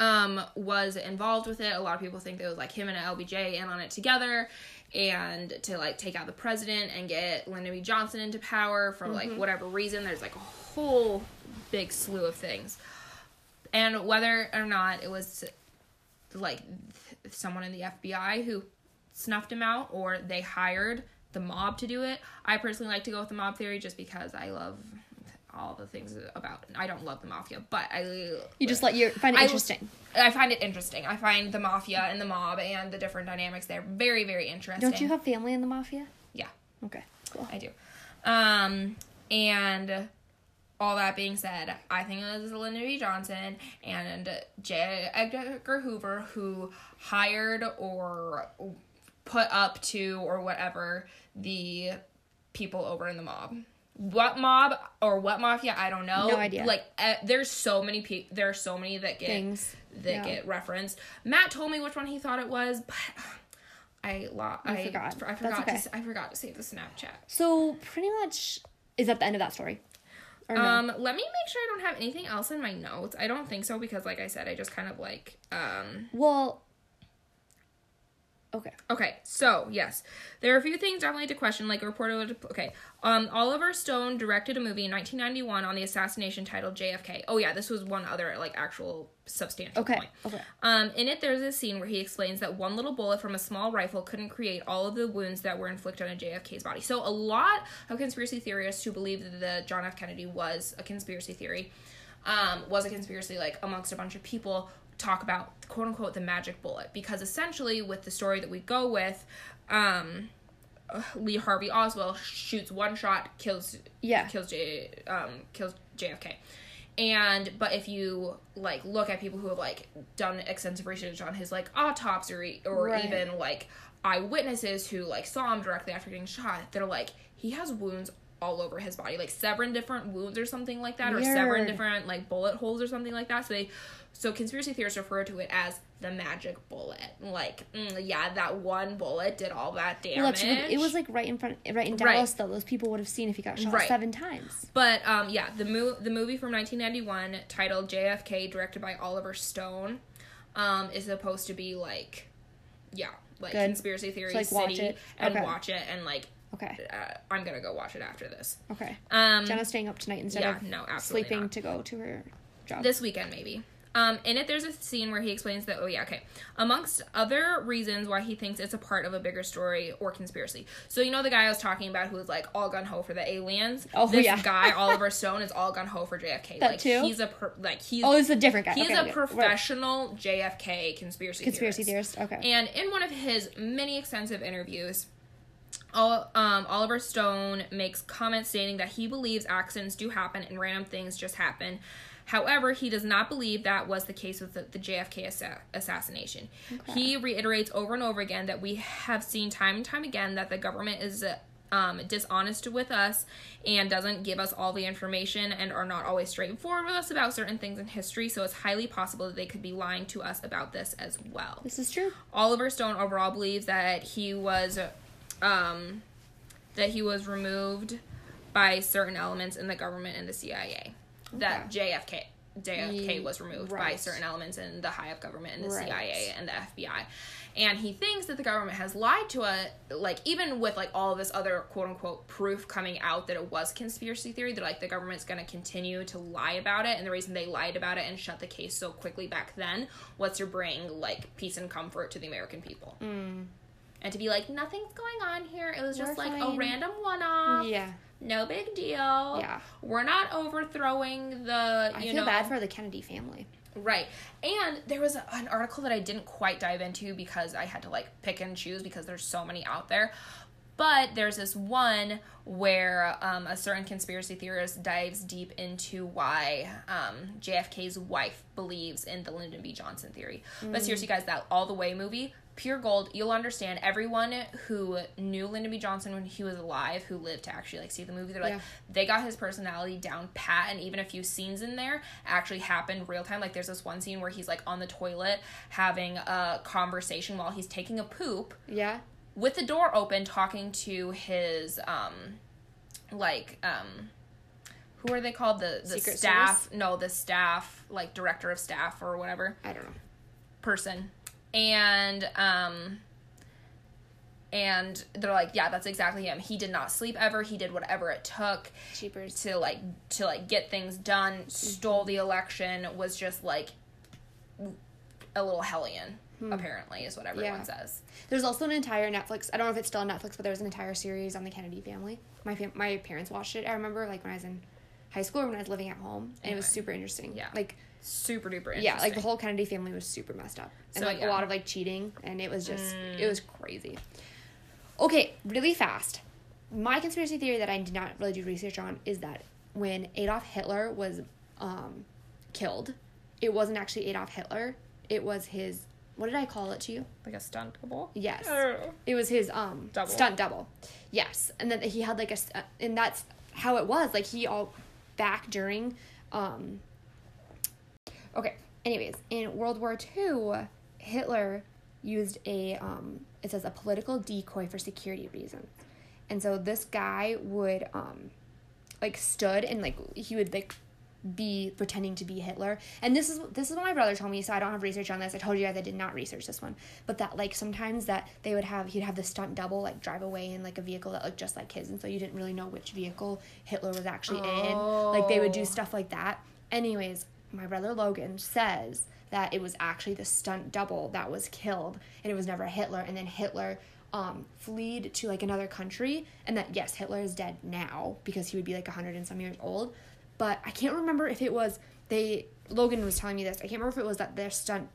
um was involved with it. A lot of people think that it was like him and LBJ in on it together and to like take out the president and get Lyndon B. Johnson into power for like whatever reason. There's like a whole big slew of things. And whether or not it was like th- someone in the FBI who snuffed him out or they hired the mob to do it. I personally like to go with the mob theory just because I love all the things about I don't love the mafia, but I You just let you find it I- interesting. I find it interesting. I find the mafia and the mob and the different dynamics there very very interesting. Don't you have family in the mafia? Yeah. Okay. Cool. I do. Um, and all that being said, I think it was Lyndon B. Johnson and J. Edgar Hoover who hired or put up to or whatever the people over in the mob. What mob or what mafia? I don't know. No idea. Like, uh, there's so many people. There are so many that get Things. that Yeah. get referenced. Matt told me which one he thought it was, but [SIGHS] I lo- I forgot. I That's forgot okay. to I forgot to save the Snapchat. So pretty much is that the end of that story? Or no? Um, let me make sure I don't have anything else in my notes. I don't think so because, like I said, I just kind of like um. well. Okay. Okay, so yes, there are a few things definitely to question. Like a reporter, okay, um, Oliver Stone directed a movie in 1991 on the assassination titled JFK. Oh yeah, this was one other like actual substantial Okay. point. Okay. Um, in it, there's a scene where he explains that one little bullet from a small rifle couldn't create all of the wounds that were inflicted on JFK's body. So, a lot of conspiracy theorists who believe that the John F. Kennedy was a conspiracy theory, um, was a conspiracy like amongst a bunch of people, talk about quote unquote the magic bullet because essentially, with the story that we go with, um, Lee Harvey Oswald shoots one shot, kills Yeah. kills J um kills JFK. And but if you like look at people who have like done extensive research on his like autopsy or Right. even like eyewitnesses who like saw him directly after getting shot, they're like he has wounds all over his body, like seven different wounds or something like that, or seven different like bullet holes or something like that. So they, so conspiracy theorists refer to it as the magic bullet. Like, mm, yeah, that one bullet did all that damage. Well, it was like right in front, right in Right. Dallas. Though those people would have seen if he got shot Right. seven times. But um, yeah, the mo- the movie from 1991 titled JFK, directed by Oliver Stone, um, is supposed to be like, yeah, like Good. conspiracy theory So, like, watch city, it. and Okay. watch it, and like, Okay. uh, I'm gonna go watch it after this. Okay. Um, Jenna's staying up tonight instead yeah, of no, absolutely sleeping not. to go to her job. this weekend maybe. Um, in it, there's a scene where he explains that, oh, yeah, okay. Amongst other reasons why he thinks it's a part of a bigger story or conspiracy. So, you know, the guy I was talking about who was like all gun ho for the aliens? Oh, this yeah. guy, [LAUGHS] Oliver Stone, is all gun ho for JFK. That like, too? He's a, per- like, he's, oh, is a different guy. he's okay, a okay. Professional JFK conspiracy conspiracy theorist. theorist. Okay. And in one of his many extensive interviews, all, um, Oliver Stone makes comments stating that he believes accidents do happen and random things just happen. However, he does not believe that was the case with the, the JFK assa- assassination. He reiterates over and over again that we have seen time and time again that the government is um, dishonest with us and doesn't give us all the information and are not always straightforward with us about certain things in history. So it's highly possible that they could be lying to us about this as well. this is true. Oliver Stone overall believes that he was um that he was removed by certain elements in the government and the CIA. That JFK JFK was removed by certain elements in the high up government and the Right. CIA and the FBI. And he thinks that the government has lied to us, like even with like all of this other quote unquote proof coming out that it was conspiracy theory, that like the government's gonna continue to lie about it. And the reason they lied about it and shut the case so quickly back then was to bring like peace and comfort to the American people. And to be like, nothing's going on here. It was just We're like a random one off. Yeah. No big deal. Yeah. We're not overthrowing the, I feel know. bad for the Kennedy family. Right. And there was a, an article that I didn't quite dive into because I had to like pick and choose because there's so many out there. But there's this one where um, a certain conspiracy theorist dives deep into why um, JFK's wife believes in the Lyndon B. Johnson theory. But seriously, guys, that All the Way movie, pure gold. You'll understand. Everyone who knew Lyndon B. Johnson when he was alive, who lived to actually like see the movie, they're like Yeah. they got his personality down pat, and even a few scenes in there actually happened real time. Like there's this one scene where he's like on the toilet having a conversation while he's taking a poop Yeah. with the door open, talking to his um, like um. Who are they called? The the Secret staff? No, the staff, like director of staff or whatever I don't know. person and um and they're like yeah that's exactly him he did not sleep ever he did whatever it took Cheapers. to like to like get things done stole the election was just like a little hellion apparently is what everyone Yeah. says There's also an entire Netflix. I don't know if it's still on Netflix, but there was an entire series on the Kennedy family. My fam- my parents watched it. I remember like when I was in high school or when I was living at home, and it was super interesting. Yeah. Like super duper interesting yeah, like the whole Kennedy family was super messed up, and So, like yeah. Mm. a lot of like cheating, and it was just it was crazy. Okay, really fast. My conspiracy theory that I did not really do research on is that when Adolf Hitler was um, killed, it wasn't actually Adolf Hitler. It was his. What did I call it to you? like a stunt double Yes. Oh. It was his um Double. stunt double. Yes, and then he had like a, and that's how it was. Like he all back during, um. Okay. Anyways, in World War II, Hitler used a um. It says a political decoy for security reasons, and so this guy would um, like stood and like he would like be pretending to be Hitler. And this is this is what my brother told me, so I don't have research on this. I told you guys I did not research this one. But that like sometimes that they would have he'd have the stunt double like drive away in like a vehicle that looked just like his and so you didn't really know which vehicle Hitler was actually in. Like they would do Oh. stuff like that. Anyways, my brother Logan says that it was actually the stunt double that was killed and it was never Hitler. And then Hitler um, fled to like another country and that yes hitler is dead now because he would be like 100 and some years old. But i can't remember if it was they logan was telling me this i can't remember if it was that their stunt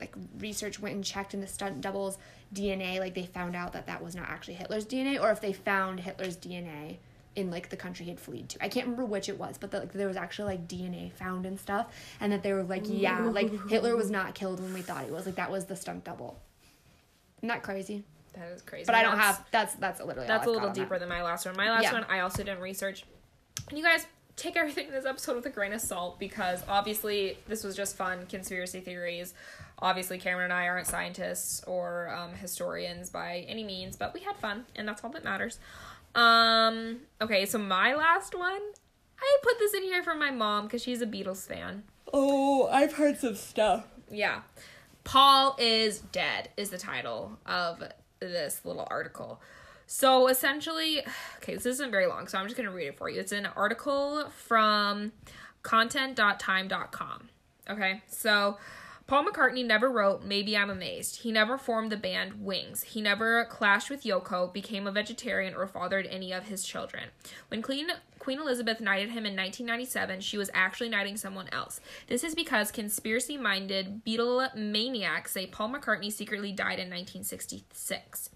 like research went and checked in the stunt doubles dna like they found out that that was not actually hitler's dna or if they found hitler's dna in like the country he had fled to i can't remember which it was but that like, there was actually like dna found and stuff and that they were like yeah like hitler was not killed when we thought he was like that was the stunt double isn't that crazy that is crazy but I don't have that's that's literally That's all a little on that. deeper than my last one. My last Yeah. one, I also didn't research. And you guys take everything in this episode with a grain of salt because obviously this was just fun conspiracy theories. Obviously, Cameron and I aren't scientists or um, historians by any means, but we had fun, and that's all that matters. Um, okay, so my last one, I put this in here for my mom because she's a Beatles fan. Oh, I've heard some stuff. Yeah. Paul is dead is the title of this little article. So essentially, [SIGHS] okay, this isn't very long, so I'm just going to read it for you. It's an article from content.time.com. Okay, so Paul McCartney never wrote Maybe I'm Amazed. He never formed the band Wings. He never clashed with Yoko, became a vegetarian, or fathered any of his children. When Queen, Queen Elizabeth knighted him in 1997, she was actually knighting someone else. This is because conspiracy minded Beatle maniacs say Paul McCartney secretly died in 1966.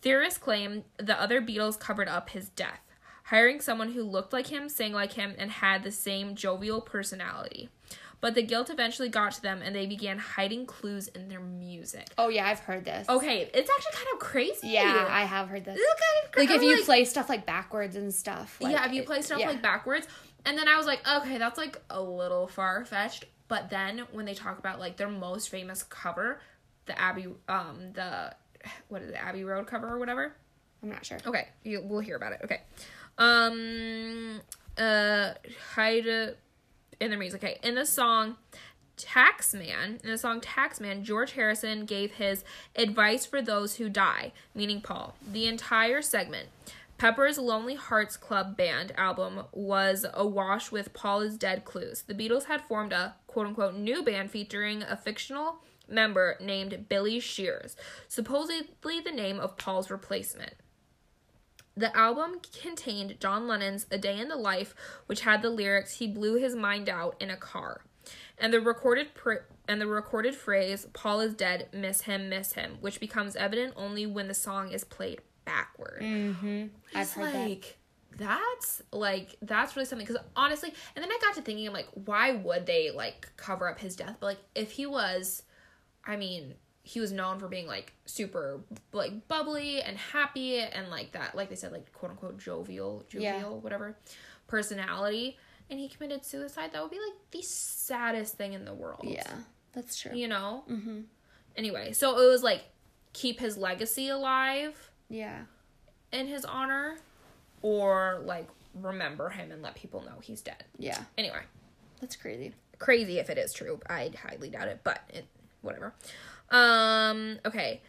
Theorists claim the other Beatles covered up his death, hiring someone who looked like him, sang like him, and had the same jovial personality. But the guilt eventually got to them and they began hiding clues in their music. Oh yeah, I've heard this. Okay, it's actually kind of crazy. Yeah, I have heard this. This is kind of Like if you like- play stuff like backwards and stuff. Like, yeah, if you play stuff yeah. like backwards, and then I was like, okay, that's like a little far fetched. But then when they talk about like their most famous cover, the Abbey, um, the what is it, Abbey Road cover or whatever. I'm not sure. Okay, you, we'll hear about it. Okay, um, uh, hide in the music. Okay, in the song Taxman, in the song Taxman, George Harrison gave his advice for those who die, meaning Paul. The entire segment. Pepper's Lonely Hearts Club Band album was awash with Paul is Dead clues. The Beatles had formed a quote unquote new band featuring a fictional member named Billy Shears, supposedly the name of Paul's replacement. The album contained John Lennon's A Day in the Life, which had the lyrics "He blew his mind out in a car," and the recorded pr- and the recorded phrase "Paul is dead, miss him, miss him," which becomes evident only when the song is played backward. Mm-hmm. I've It's heard that. like that's like that's really something because honestly, and then I got to thinking, I'm like, why would they like cover up his death? But like, if he was, I mean, he was known for being like super like bubbly and happy and like that like they said like quote unquote jovial jovial Yeah. whatever personality and he committed suicide that would be like the saddest thing in the world Yeah, that's true. you know Mm-hmm. anyway so it was like keep his legacy alive Yeah. in his honor or like remember him and let people know he's dead Yeah. anyway That's crazy. crazy if it is true. I highly doubt it, but it whatever. Um, okay.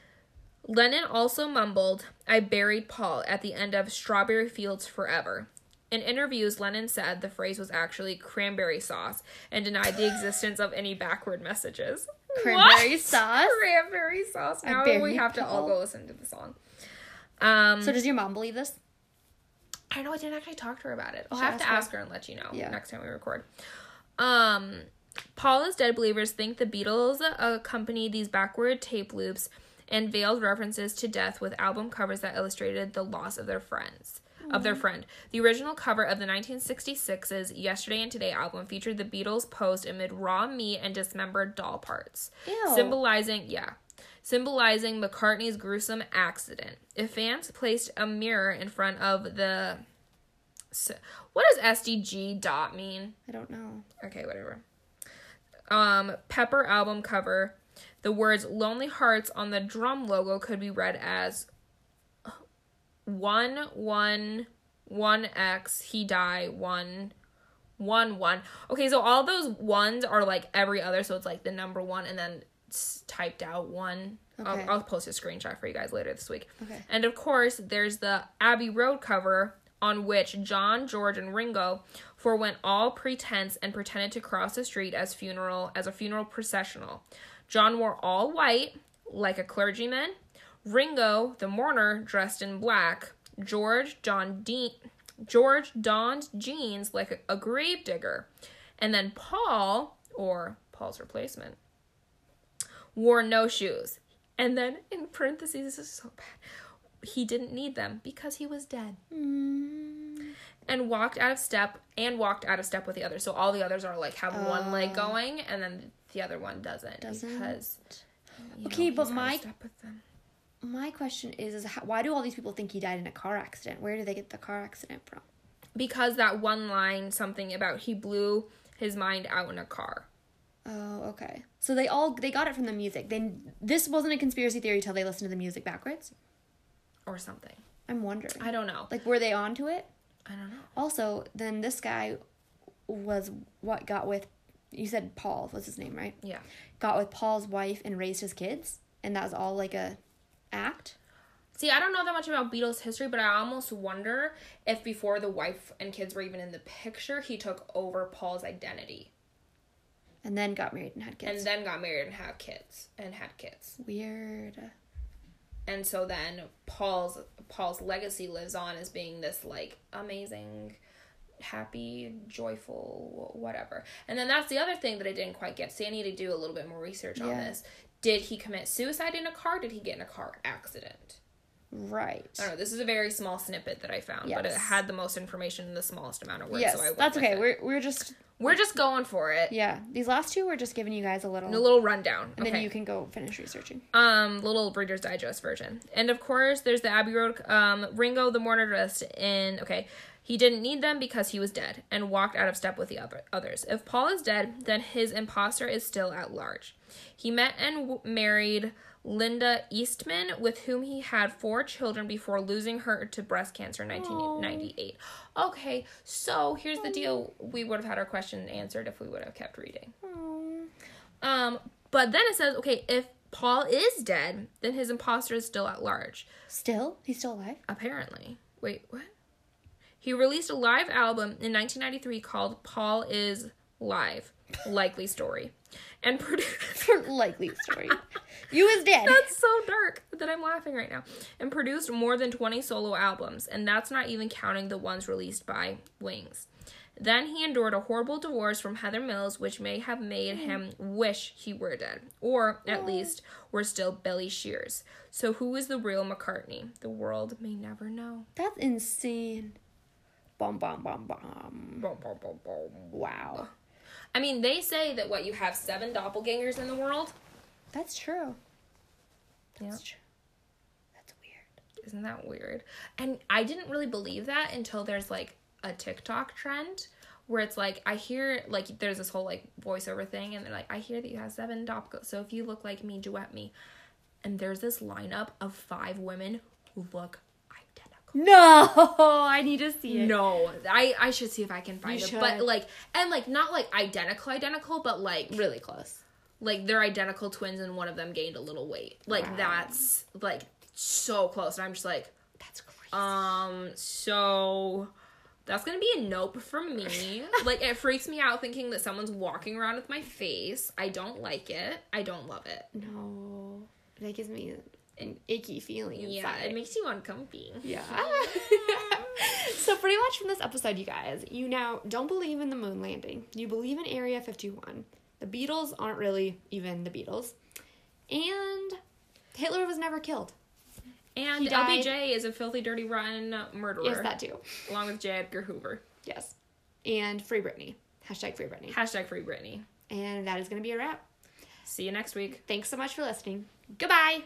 Lennon also mumbled, I buried Paul at the end of Strawberry Fields Forever. In interviews, Lennon said the phrase was actually cranberry sauce and denied the existence of any backward messages. Cranberry What? sauce? Cranberry sauce. Now we have to all go listen to the song. Um, So does your mom believe this? I don't know I didn't actually talk to her about it. I'll Should have to ask her. her and let you know Yeah. next time we record. Um, Paul is dead believers think the Beatles accompanied these backward tape loops and veiled references to death with album covers that illustrated the loss of their friends. Of their mm-hmm. friend. The original cover of the 1966's Yesterday and Today album featured the Beatles posed amid raw meat and dismembered doll parts Ew. symbolizing yeah symbolizing mccartney's gruesome accident if fans placed a mirror in front of the s- what does sdg dot mean I don't know. okay whatever um pepper album cover the words lonely hearts on the drum logo could be read as one one one x he die one one one okay so all those ones are like every other so it's like the number one and then typed out one Okay. I'll, I'll post a screenshot for you guys later this week Okay. and of course there's the abbey road cover on which john george and ringo forewent all pretense and pretended to cross the street as funeral as a funeral processional john wore all white like a clergyman ringo the mourner dressed in black george john dean George donned jeans like a, a grave digger. And then Paul, or Paul's replacement, wore no shoes. And then in parentheses, this is so bad. He didn't need them because he was dead. Mm. And walked out of step and walked out of step with the others. So all the others are like have one leg Oh. going and then the other one doesn't. Doesn't. Because Okay, know, but he's out of my- step with them. My question is, is how, why do all these people think he died in a car accident? Where do they get the car accident from? because that one line something about he blew his mind out in a car. Oh, okay. So they all they got it from the music. Then this wasn't a conspiracy theory till they listened to the music backwards. or something. I'm wondering. I don't know. Like, were they onto it? I don't know. Also, then this guy was what got with. You said Paul was his name, right? Yeah. Got with Paul's wife and raised his kids, and that was all like a act. See, I don't know that much about Beatles history, but I almost wonder if before the wife and kids were even in the picture, he took over Paul's identity And then got married and had kids. and then got married and had kids and had kids. Weird. And so then Paul's Paul's legacy lives on as being this like amazing happy, joyful, whatever. And then that's the other thing that I didn't quite get. See, I need to do a little bit more research on this. Did he commit suicide in a car? Did he get in a car accident? Right. I don't know. This is a very small snippet that I found, but it had the most information in the smallest amount of words. Yes, so that's okay. it. We're we're just We're just going for it. yeah. These last two, we're just giving you guys a little, A little rundown. and okay. then you can go finish researching. um little Reader's Digest version. And of course, there's the Abbey Road um Ringo the mourner dressed in okay. He didn't need them because he was dead and walked out of step with the other others. If Paul is dead, then his imposter is still at large. He met and w- married Linda Eastman, with whom he had four children before losing her to breast cancer in 1998. Okay, so here's the deal. We would have had our question answered if we would have kept reading. Um, but then it says, okay, if Paul is dead, then his imposter is still at large. Still, he's still alive. Apparently. Wait, what? He released a live album in 1993 called Paul is Live, Likely Story. And produced. [LAUGHS] Likely story. you is dead. That's so dark that I'm laughing right now. And produced more than 20 solo albums, and that's not even counting the ones released by Wings. Then he endured a horrible divorce from Heather Mills, which may have made hmm. him wish he were dead, or at oh. least were still Billy Shears. So, who is the real McCartney? The world may never know. That's insane. Bum bum bum bum. Boom, boom, boom, boom. Wow. I mean, they say that what you have seven doppelgangers in the world. That's true. That's true. That's weird. Isn't that weird? And I didn't really believe that until there's like a TikTok trend where it's like I hear like there's this whole like voiceover thing and they're like I hear that you have seven doppelgangers. So if you look like me, duet me. And there's this lineup of five women who look. No, [LAUGHS] I need to see it. No, I I should see if I can find You it. But like and like not like identical identical, but like Really close. like they're identical twins and one of them gained a little weight. Like Wow. that's like so close. And I'm just like That's crazy. um, so that's gonna be a nope for me. [LAUGHS] like it freaks me out thinking that someone's walking around with my face. I don't like it. I don't love it. no, that gives me an icky feeling inside. Yeah, it makes you uncomfy. Yeah. [LAUGHS] [LAUGHS] so pretty much from this episode, you guys, you now don't believe in the moon landing. You believe in Area 51. The Beatles aren't really even the Beatles. And Hitler was never killed. And. LBJ is a filthy, dirty, rotten murderer. Yes, that too. along with J. Edgar Hoover. Yes. And Free Britney. Hashtag Free Britney. Hashtag free Britney. And that is going to be a wrap. See you next week. Thanks so much for listening. Goodbye.